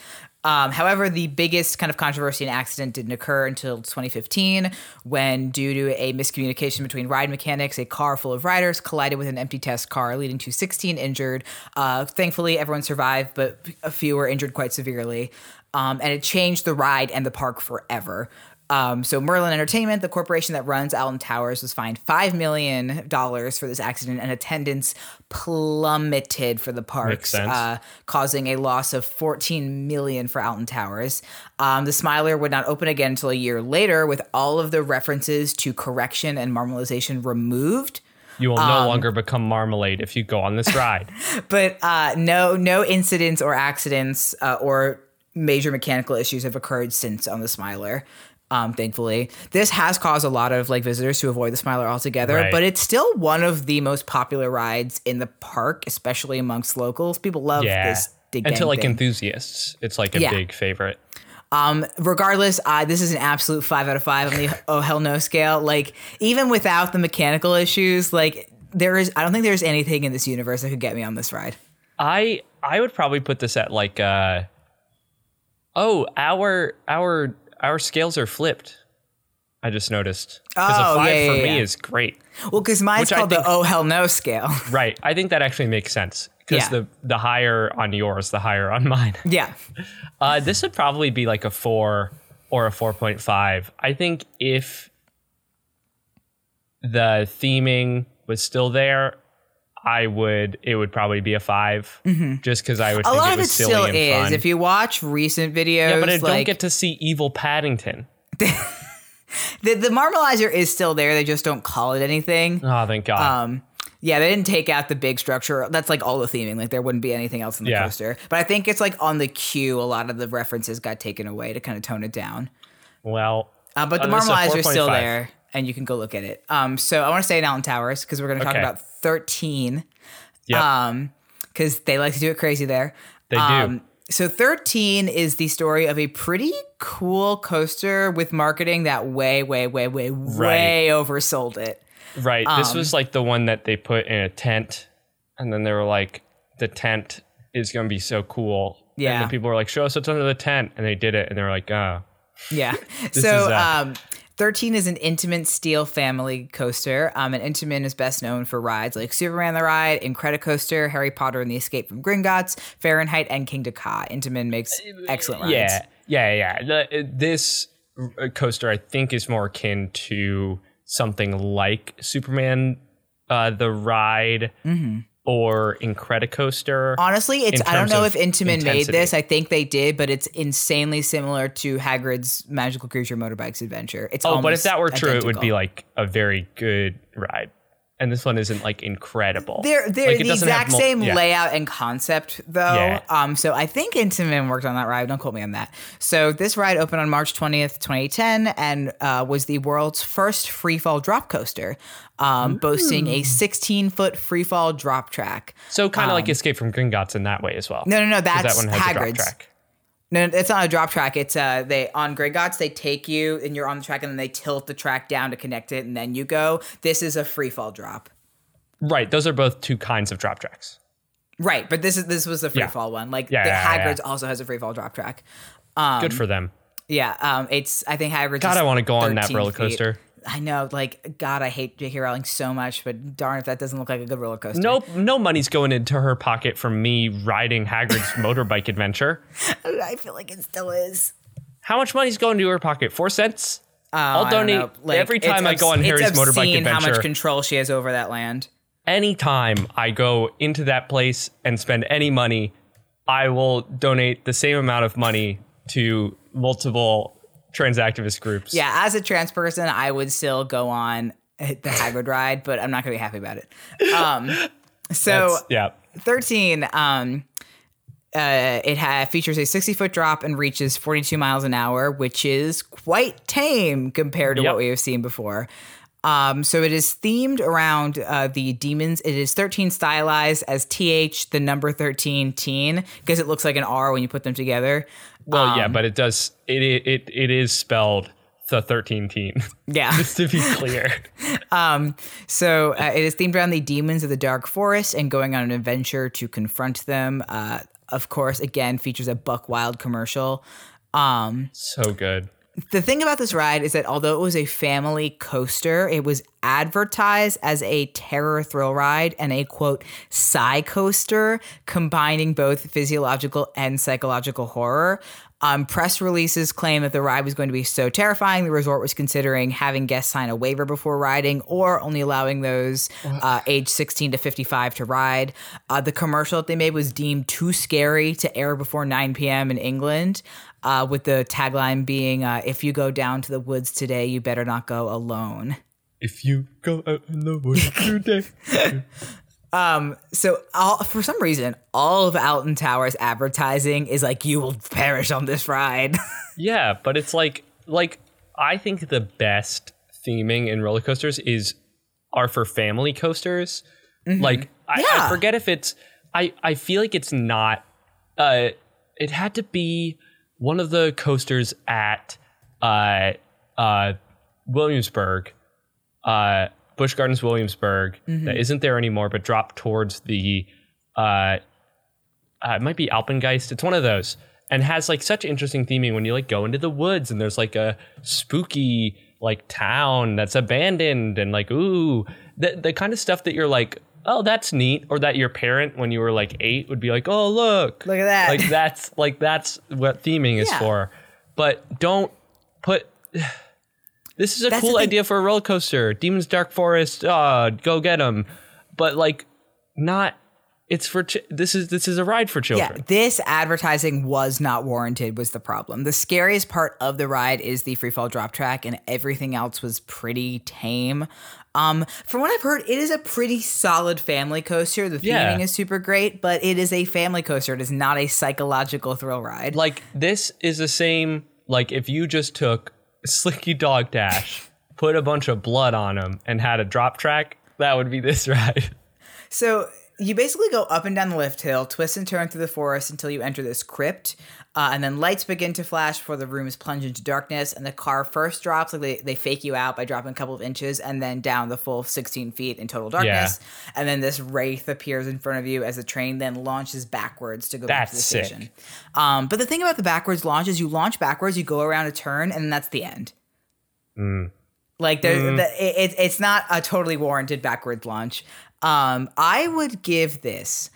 Um, however, the biggest kind of controversy and accident didn't occur until 2015, when, due to a miscommunication between ride mechanics, a car full of riders collided with an empty test car, leading to 16 injured. Uh, thankfully, everyone survived, but a few were injured quite severely. Um, and it changed the ride and the park forever. Um, so Merlin Entertainment, the corporation that runs Alton Towers, was fined five million dollars for this accident, and attendance plummeted for the parks, sense. uh, causing a loss of fourteen million for Alton Towers. Um, the Smiler would not open again until a year later, with all of the references to correction and normalization removed. You will Um, no longer become marmalade if you go on this ride. [laughs] but uh, no no incidents or accidents uh, or major mechanical issues have occurred since on the Smiler. Um, thankfully, this has caused a lot of like visitors to avoid the Smiler altogether. Right. But it's still one of the most popular rides in the park, especially amongst locals. People love yeah. this. And to like thing. enthusiasts, it's like a Yeah. big favorite. Um, regardless, uh, this is an absolute five out of five on the [laughs] oh hell no scale. Like even without the mechanical issues, like there is, I don't think there's anything in this universe that could get me on this ride. I I would probably put this at like uh oh our our our scales are flipped. I just noticed because Oh, a five yeah, for yeah, me yeah. is great. Well, because mine's called think- the oh hell no scale. [laughs] Right, I think that actually makes sense because the the higher on yours, the higher on mine. [laughs] yeah. Uh, this would probably be like a four or a four point five. I think if the theming was still there, I would it would probably be a 5 just because I would Mm-hmm. A think lot it of was it silly still is. fun. If you watch recent videos, yeah, but I don't get to see evil Paddington. [laughs] the, the marmalizer is still there. They just don't call it anything. Oh, thank God. Um, yeah, they didn't take out the big structure. That's like all the theming. Like there wouldn't be anything else in the Yeah. coaster. But I think it's like on the queue. A lot of the references got taken away to kind of tone it down. well, Uh, but the uh, a marmalizer is still 4.5. there, and you can go look at it. Um, so I want to stay in Alton Towers because we're going to talk Okay. about thirteen. Yep. Um, because they like to do it crazy there. They do. Um, so 13 is the story of a pretty cool coaster with marketing that way, way, way, way, way oversold it. right. this um, was like the one that they put in a tent, and then they were like, the tent is going to be so cool. And Yeah. then people were like, show us what's under the tent. And they did it, and they were like, oh. Yeah. [laughs] is, so uh, um, 13 is an Intamin Steel family coaster. Um, and Intamin is best known for rides like Superman the Ride, Incredicoaster, Harry Potter and the Escape from Gringotts, Fahrenheit, and Kingda Ka. Intamin makes excellent rides. Yeah, yeah, yeah. The, this coaster, I think, is more akin to something like Superman, uh, the ride, Mm-hmm. Or Incredicoaster. Honestly, it's I don't know if Intamin made this. I think they did, but it's insanely similar to Hagrid's Magical Creature Motorbikes Adventure. It's oh, but if that were true, it would be like a very good ride. And this one isn't like incredible. They're they're Like, the exact mul- same yeah. layout and concept though. Yeah. Um, so I think Intamin worked on that ride. Don't quote me on that. So this ride opened on March twentieth, twenty ten, and uh, was the world's first freefall drop coaster, um, boasting a sixteen foot freefall drop track. So kind of like Escape from Gringotts in that way as well. No, No, no, that's that one has a drop Hagrid's. track. No, it's not a drop track. It's uh they on Gringotts they take you and you're on the track and then they tilt the track down to connect it and then you go. This is a free fall drop. Right. Those are both two kinds of drop tracks. Right, but this is this was the free Yeah. fall one. Like Yeah, the yeah, yeah, Hagrid's also has a free fall drop track. Um, Good for them. Yeah, um, it's I think Hagrid's. God, I want to go on that 13 roller feet. I know, like God, I hate J.K. Rowling so much, but darn if that doesn't look like a good roller coaster. No, no money's going into her pocket from me riding Hagrid's [laughs] motorbike adventure. I feel like it still is. How much money's going to her pocket? Four cents. I'll Oh, I don't donate. Like, every time I go on Harry's motorbike adventure. How much control she has over that land? Anytime I go into that place and spend any money, I will donate the same amount of money to multiple transactivist groups. Yeah, as a trans person, I would still go on [laughs] the Hagrid ride, but I'm not gonna be happy about it. Um, [laughs] so That's- yeah. 13 um uh, it ha- features a 60 foot drop and reaches 42 miles an hour, which is quite tame compared to Yep. what we have seen before. Um, so it is themed around uh, the demons. It is 13 stylized as TH, the number 13 teen, because it looks like an R when you put them together. Well, Um, yeah, but it does. It it it, is spelled the thirteen team. [laughs] Yeah. Just to be clear. [laughs] um, So uh, it is themed around the demons of the dark forest and going on an adventure to confront them. Uh, of course, again, features a Buck Wild commercial. Um, so good. The thing about this ride is that although it was a family coaster, it was advertised as a terror thrill ride and a quote psy coaster, combining both physiological and psychological horror. Um, press releases claim that the ride was going to be so terrifying, the resort was considering having guests sign a waiver before riding or only allowing those uh, age 16 to 55 to ride. Uh, the commercial that they made was deemed too scary to air before 9 p.m. in England, uh, with the tagline being, uh, If you go down to the woods today, you better not go alone. If you go out in the woods [laughs] today. So, all, for some reason, all of Alton Towers advertising is like, You will perish on this ride. [laughs] yeah, but it's like like I think the best theming in roller coasters is are for family coasters. Like I, Yeah. I forget if it's I I feel like it's not uh it had to be one of the coasters at uh uh Williamsburg uh Busch Gardens Williamsburg that isn't there anymore but dropped towards the uh uh, it might be Alpengeist. It's one of those, and has like such interesting theming when you like go into the woods and there's like a spooky like town that's abandoned and like ooh the the kind of stuff that you're like oh that's neat or that your parent when you were like eight would be like oh look Look at that. like that's like that's what theming is Yeah. for, but don't put. [sighs] This is a That's cool idea for a roller coaster. Demons Dark Forest, uh, go get them. But like, not. It's for ch- this is this is a ride for children. Yeah, this advertising was not warranted, was the problem. The scariest part of the ride is the free fall drop track, and everything else was pretty tame. Um, from what I've heard, it is a pretty solid family coaster. The theming Yeah. is super great, but it is a family coaster. It is not a psychological thrill ride. Like this is the same. Like if you just took Slinky Dog Dash, put a bunch of blood on him, and had a drop track, that would be this [laughs] ride. So you basically go up and down the lift hill, twist and turn through the forest until you enter this crypt, uh, and then lights begin to flash before the room is plunged into darkness. And the car first drops, like they, they fake you out by dropping a couple of inches, and then down the full 16 feet in total darkness. And then this wraith appears in front of you as the train then launches backwards to go back to the sick. station. Um, but the thing about the backwards launch is you launch backwards, you go around a turn, and then that's the end. Like there's the, it, it- it's not a totally warranted backwards launch. Um, I would give this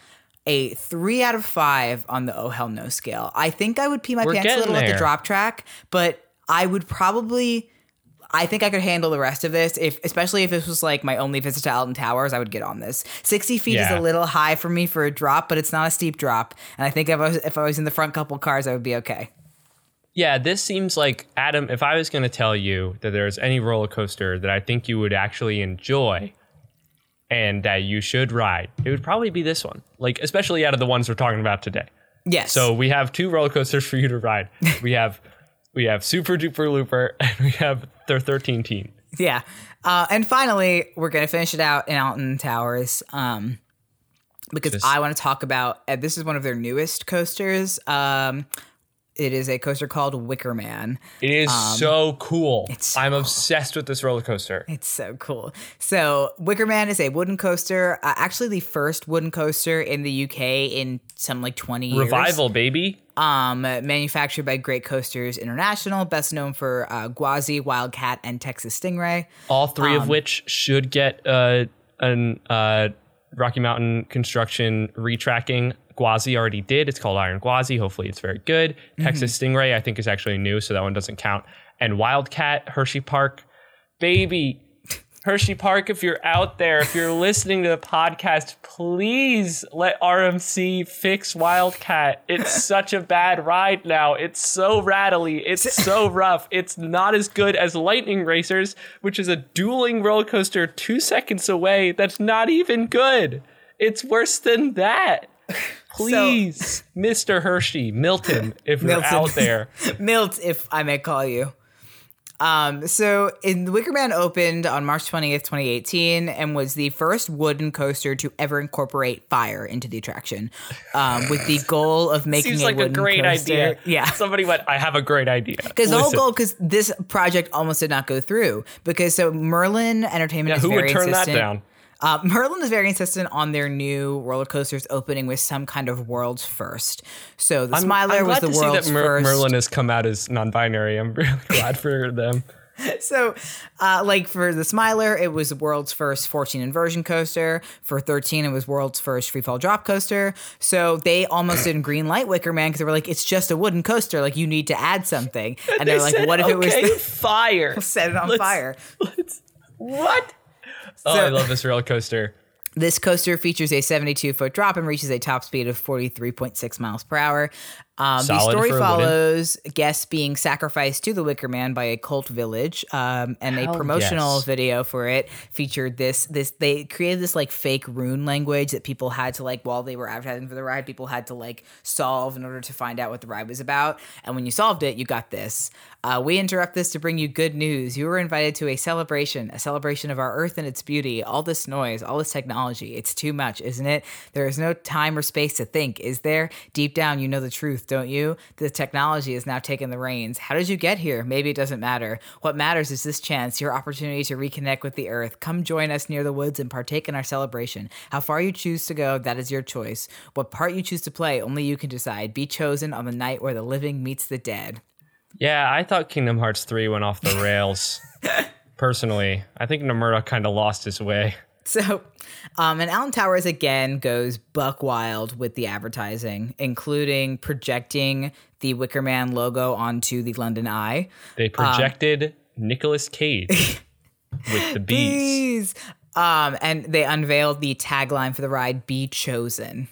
a three out of five on the oh hell no scale. I think I would pee my We're pants a little getting at the drop track, but I would probably. I think I could handle the rest of this, if especially if this was like my only visit to Alton Towers. I would get on this. Sixty feet is a little high for me for a drop, but it's not a steep drop. And I think if I was if I was in the front couple cars, I would be okay. Yeah, this seems like Adam. If I was going to tell you that there's any roller coaster that I think you would actually enjoy and that you should ride, it would probably be this one. Like, especially out of the ones we're talking about today. Yes. So we have two roller coasters for you to ride. [laughs] We have we have Super Duper Looper [laughs] and we have their 13 Teen. Yeah. Uh, and finally, we're going to finish it out in Alton Towers um, because Just- I want to talk about, uh, this is one of their newest coasters. Um, it is a coaster called Wicker Man. It is so cool. Um, so I'm obsessed with this roller coaster. It's so cool. So, Wicker Man is a wooden coaster, uh, actually the first wooden coaster in the UK in some like 20 years. Revival, baby. Um, manufactured by Great Coasters International, best known for uh, Gwazi, Wildcat, and Texas Stingray. All three Um, of which should get uh, an uh, Rocky Mountain construction retracking. Gwazi already did. It's called Iron Gwazi. Hopefully, it's very good. Mm-hmm. Texas Stingray, I think, is actually new, so that one doesn't count. And Wildcat, Hershey Park, baby. [laughs] Hershey Park, if you're out there, if you're listening to the podcast, please let RMC fix Wildcat. It's [laughs] such a bad ride now. It's so rattly. It's [laughs] so rough. It's not as good as Lightning Racers, which is a dueling roller coaster two seconds away. That's not even good. It's worse than that. Please, Mr. Hershey, Milton, if you're out there. [laughs] Milt, if I may call you. Um, so in the Wicker Man opened on March 20th, 2018, and was the first wooden coaster to ever incorporate fire into the attraction. Um, with the goal of making Seems a like a great coaster- idea. Yeah. Somebody went, I have a great idea. Because the whole goal, because this project almost did not go through. Because so Merlin Entertainment Yeah, is who would very turn that down? Uh, Merlin is very insistent on their new roller coasters opening with some kind of world's first. So the Smiler I'm was the to see world's that Mer- first. Merlin has come out as non-binary. I'm [laughs] really glad for them. [laughs] so, uh, like for the Smiler, it was the world's first 14 inversion coaster. For 13, it was world's first free fall drop coaster. So they almost didn't green light Wicker Man because they were like, it's just a wooden coaster. Like you need to add something. [laughs] And they're like, said, what if it was "Okay, the- fire? set it on Let's- fire? let's- what? Oh, So- I love this roller coaster. This coaster features a 72 foot drop and reaches a top speed of 43.6 miles per hour. Um, the story for wooden. follows guests being sacrificed to the Wicker Man by a cult village, um, and a promotional yes. video for it featured this. This they created this like fake rune language that people had to like while they were advertising for the ride. People had to like solve in order to find out what the ride was about. And when you solved it, you got this. Uh, we interrupt this to bring you good news. You were invited to a celebration, a celebration of our Earth and its beauty. All this noise, all this technology. It's too much, isn't it? There is no time or space to think, is there? Deep down, you know the truth, don't you? The technology has now taken the reins. How did you get here? Maybe it doesn't matter. What matters is this chance, your opportunity to reconnect with the Earth. Come join us near the woods and partake in our celebration. How far you choose to go, that is your choice. What part you choose to play, only you can decide. Be chosen on the night where the living meets the dead. Yeah, I thought Kingdom Hearts 3 went off the rails. [laughs] Personally, I think Nomura kind of lost his way. [laughs] So, um, and Alton Towers again goes buck wild with the advertising, including projecting the Wicker Man logo onto the London Eye. They projected Nicolas Cage [laughs] with the bees. Bees. Um, and they unveiled the tagline for the ride, Be Chosen.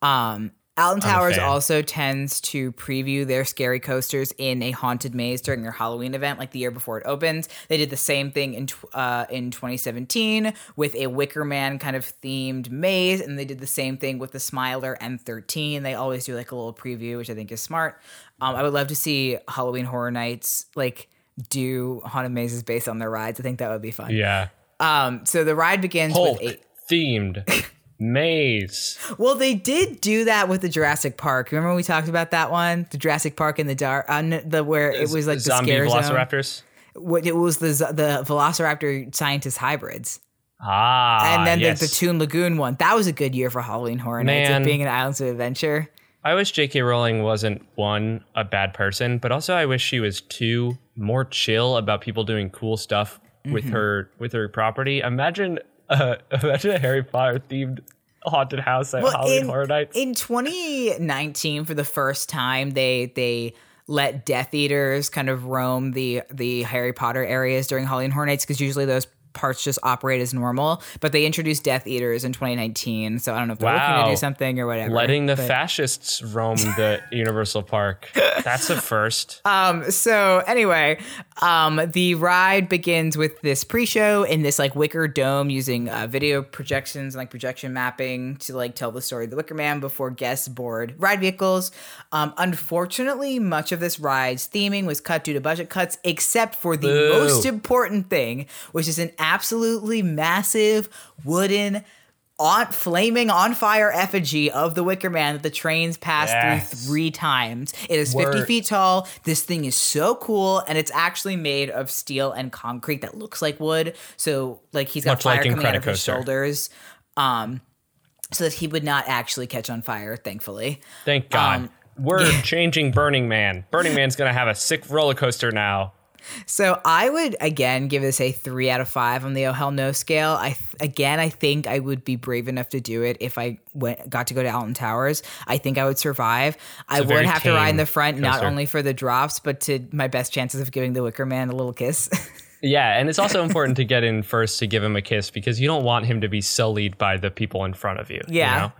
Um, Alton Towers also tends to preview their scary coasters in a haunted maze during their Halloween event, like the year before it opens. They did the same thing in uh, in 2017 with a Wicker Man kind of themed maze, and they did the same thing with the Smiler M13. They always do like a little preview, which I think is smart. Um, I would love to see Halloween Horror Nights like do haunted mazes based on their rides. I think that would be fun. Yeah. Um, so the ride begins Hulk with a themed [laughs] maze. well, they did do that with the Jurassic Park. Remember when we talked about that one, the Jurassic Park in the dark, uh, the where it was like the zombie scare zone. velociraptors. What it was the the Velociraptor scientist hybrids, Ah, and then yes. the, the Toon Lagoon one. That was a good year for Halloween Horror Nights Man. of being an Islands of Adventure. I wish J.K. Rowling wasn't one a bad person, but also I wish she was two more chill about people doing cool stuff with Mm-hmm. her with her property. Imagine, uh, [laughs] imagine a Harry Potter themed haunted house at Well, Halloween in- Horror Nights. In 2019, for the first time, they they let Death Eaters kind of roam the the Harry Potter areas during Halloween Horror Nights because usually those parts just operate as normal. But they introduced Death Eaters in 2019, so I don't know if they're looking to do something or whatever. Letting the but- fascists roam the [laughs] Universal Park. That's a first. [laughs] Um, so anyway, um, the ride begins with this pre-show in this like wicker dome using uh, video projections and like projection mapping to like tell the story of the Wicker Man before guests board ride vehicles. Um, unfortunately, much of this ride's theming was cut due to budget cuts, except for the Boo. most important thing, which is an absolutely massive wooden. On flaming on fire effigy of the Wicker Man that the trains pass Yes. through three times. It is 50 feet tall. This thing is so cool, and it's actually made of steel and concrete that looks like wood. So, like, he's got Much like fire coming out of his shoulders, um, so that he would not actually catch on fire. Thankfully, Thank God. Um, We're changing Burning Man. Burning Man's gonna have a sick roller coaster now. So I would again give this a three out of five on the oh hell no scale. I th- again, I think I would be brave enough to do it if I went got to go to Alton Towers. I think I would survive. I would have to ride in the front, not only for the drops, but to my best chances of giving the Wicker Man a little kiss. [laughs] Yeah, and it's also important to get in first to give him a kiss because you don't want him to be sullied by the people in front of you. you Yeah. know?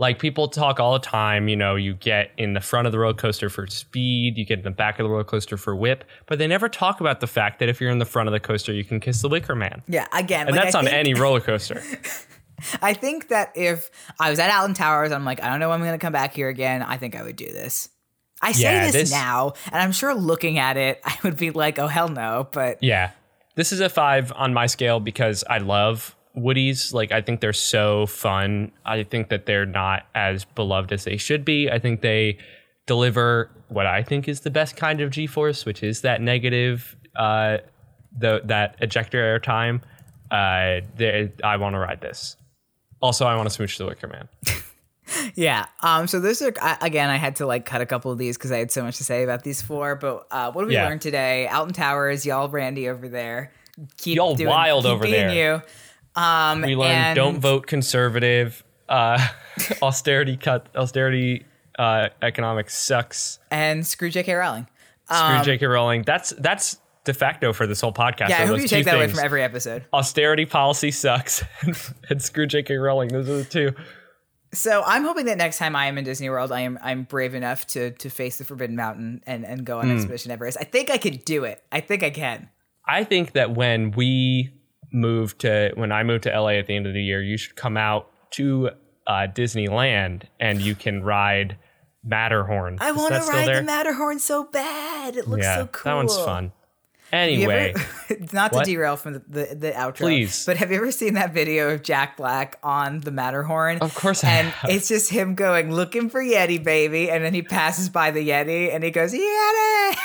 Like people talk all the time, you know, you get in the front of the roller coaster for speed, you get in the back of the roller coaster for whip, but they never talk about the fact that if you're in the front of the coaster, you can kiss the Wicker Man. yeah, again, And like, that's I on think- any roller coaster. [laughs] I think that if I was at Alton Towers, I'm like, I don't know when I'm going to come back here again. I think I would do this. I say Yeah, this, this- now, and I'm sure looking at it, I would be like, oh, hell no. But Yeah. This is a five on my scale because I love Woodies. Like, I think they're so fun. I think that they're not as beloved as they should be. I think they deliver what I think is the best kind of G force, which is that negative, uh, the that ejector air time. Uh, I want to ride this. Also, I want to smooch the Wicker Man. [laughs] Yeah. Um. So those are again. I had to like cut a couple of these because I had so much to say about these four. But uh, what did we Yeah. learn today? Alton Towers, y'all, Randy over there. Keep Y'all wild keep over there. You. Um. We learned and- don't vote conservative. Uh, [laughs] austerity cut. Austerity uh, economics sucks. and screw J.K. Rowling. Screw J.K. Rowling. That's that's de facto for this whole podcast. Um, Yeah, I hope you take that away from every episode. Austerity policy sucks, [laughs] and screw J.K. Rowling. Those are the two. So I'm hoping that next time I am in Disney World, I am I'm brave enough to to face the Forbidden Mountain and and go on Hmm. Expedition Everest. I think I could do it. I think I can. I think that when we move to when I move to LA at the end of the year, you should come out to uh, Disneyland and you can ride Matterhorn. I want to ride there? the Matterhorn so bad. It looks yeah, so cool. that one's fun. You ever- Anyway, [laughs] not to derail from the, the, the outro, Please. but have you ever seen that video of Jack Black on the Matterhorn? Of course I And have. it's just him going, looking for Yeti, baby. And then he passes by the Yeti and he goes, Yeti. [laughs]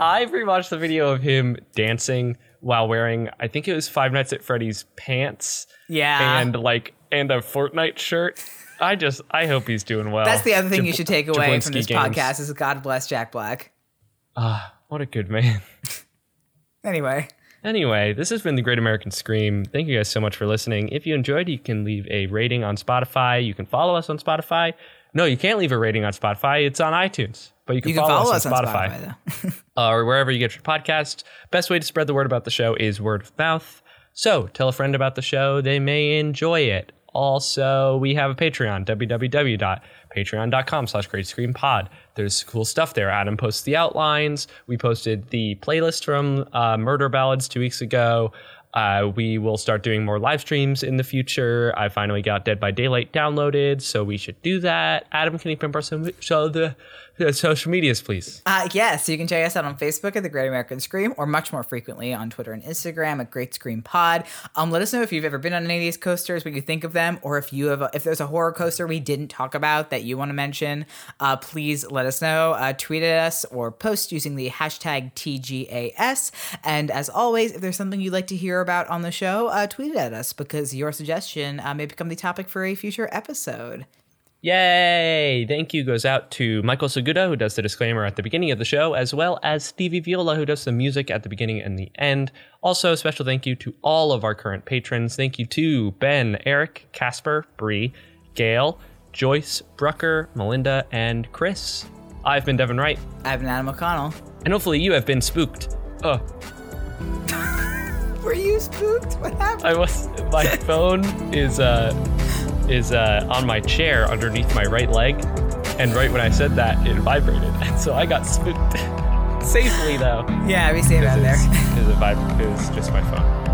I rewatched the video of him dancing while wearing, I think it was Five Nights at Freddy's pants Yeah. and like and a Fortnite shirt. I just I hope he's doing well. That's the other thing you should take away from this games. podcast is God bless Jack Black. Ah, what a good man. [laughs] Anyway. Anyway, this has been the Great American Scream. Thank you guys so much for listening. If you enjoyed, you can leave a rating on Spotify. You can follow us on Spotify. No, you can't leave a rating on Spotify. It's on iTunes, but you can, You can follow, follow us on Spotify, though. [laughs] uh, or wherever you get your podcasts. Best way to spread the word about the show is word of mouth. So tell a friend about the show; they may enjoy it. Also, we have a Patreon, www.patreon.com slash great scream pod. There's cool stuff there. Adam posts the outlines. We posted the playlist from uh, Murder Ballads two weeks ago. Uh, we will start doing more live streams in the future. I finally got Dead by Daylight downloaded, so we should do that. Adam, can you pimp our so- so the, the social medias, please? Uh, yes, you can check us out on Facebook at The Great American Scream, or much more frequently on Twitter and Instagram at Great Scream Pod. Um, let us know if you've ever been on any of these coasters, what you think of them, or if you have, a, if there's a horror coaster we didn't talk about that you want to mention. Uh, please let us know. Uh, tweet at us or post using the hashtag TGAS. And as always, if there's something you'd like to hear about on the show, uh, tweet at us because your suggestion uh, may become the topic for a future episode. Yay! Thank you goes out to Michael Seguda, who does the disclaimer at the beginning of the show, as well as Stevie Viola, who does the music at the beginning and the end. Also, a special thank you to all of our current patrons. Thank you to Ben, Eric, Casper, Bree, Gail, Joyce, Brucker, Melinda, and Chris. I've been Devin Wright, I've been Adam O'Connell. and hopefully you have been spooked. Oh, [laughs] Were you spooked? What happened? I was. My phone is uh is uh on my chair underneath my right leg, and right when I said that, it vibrated, [laughs] and so I got spooked. [laughs] Safely though. Yeah, we [laughs] it out there. A vib- it was just my phone.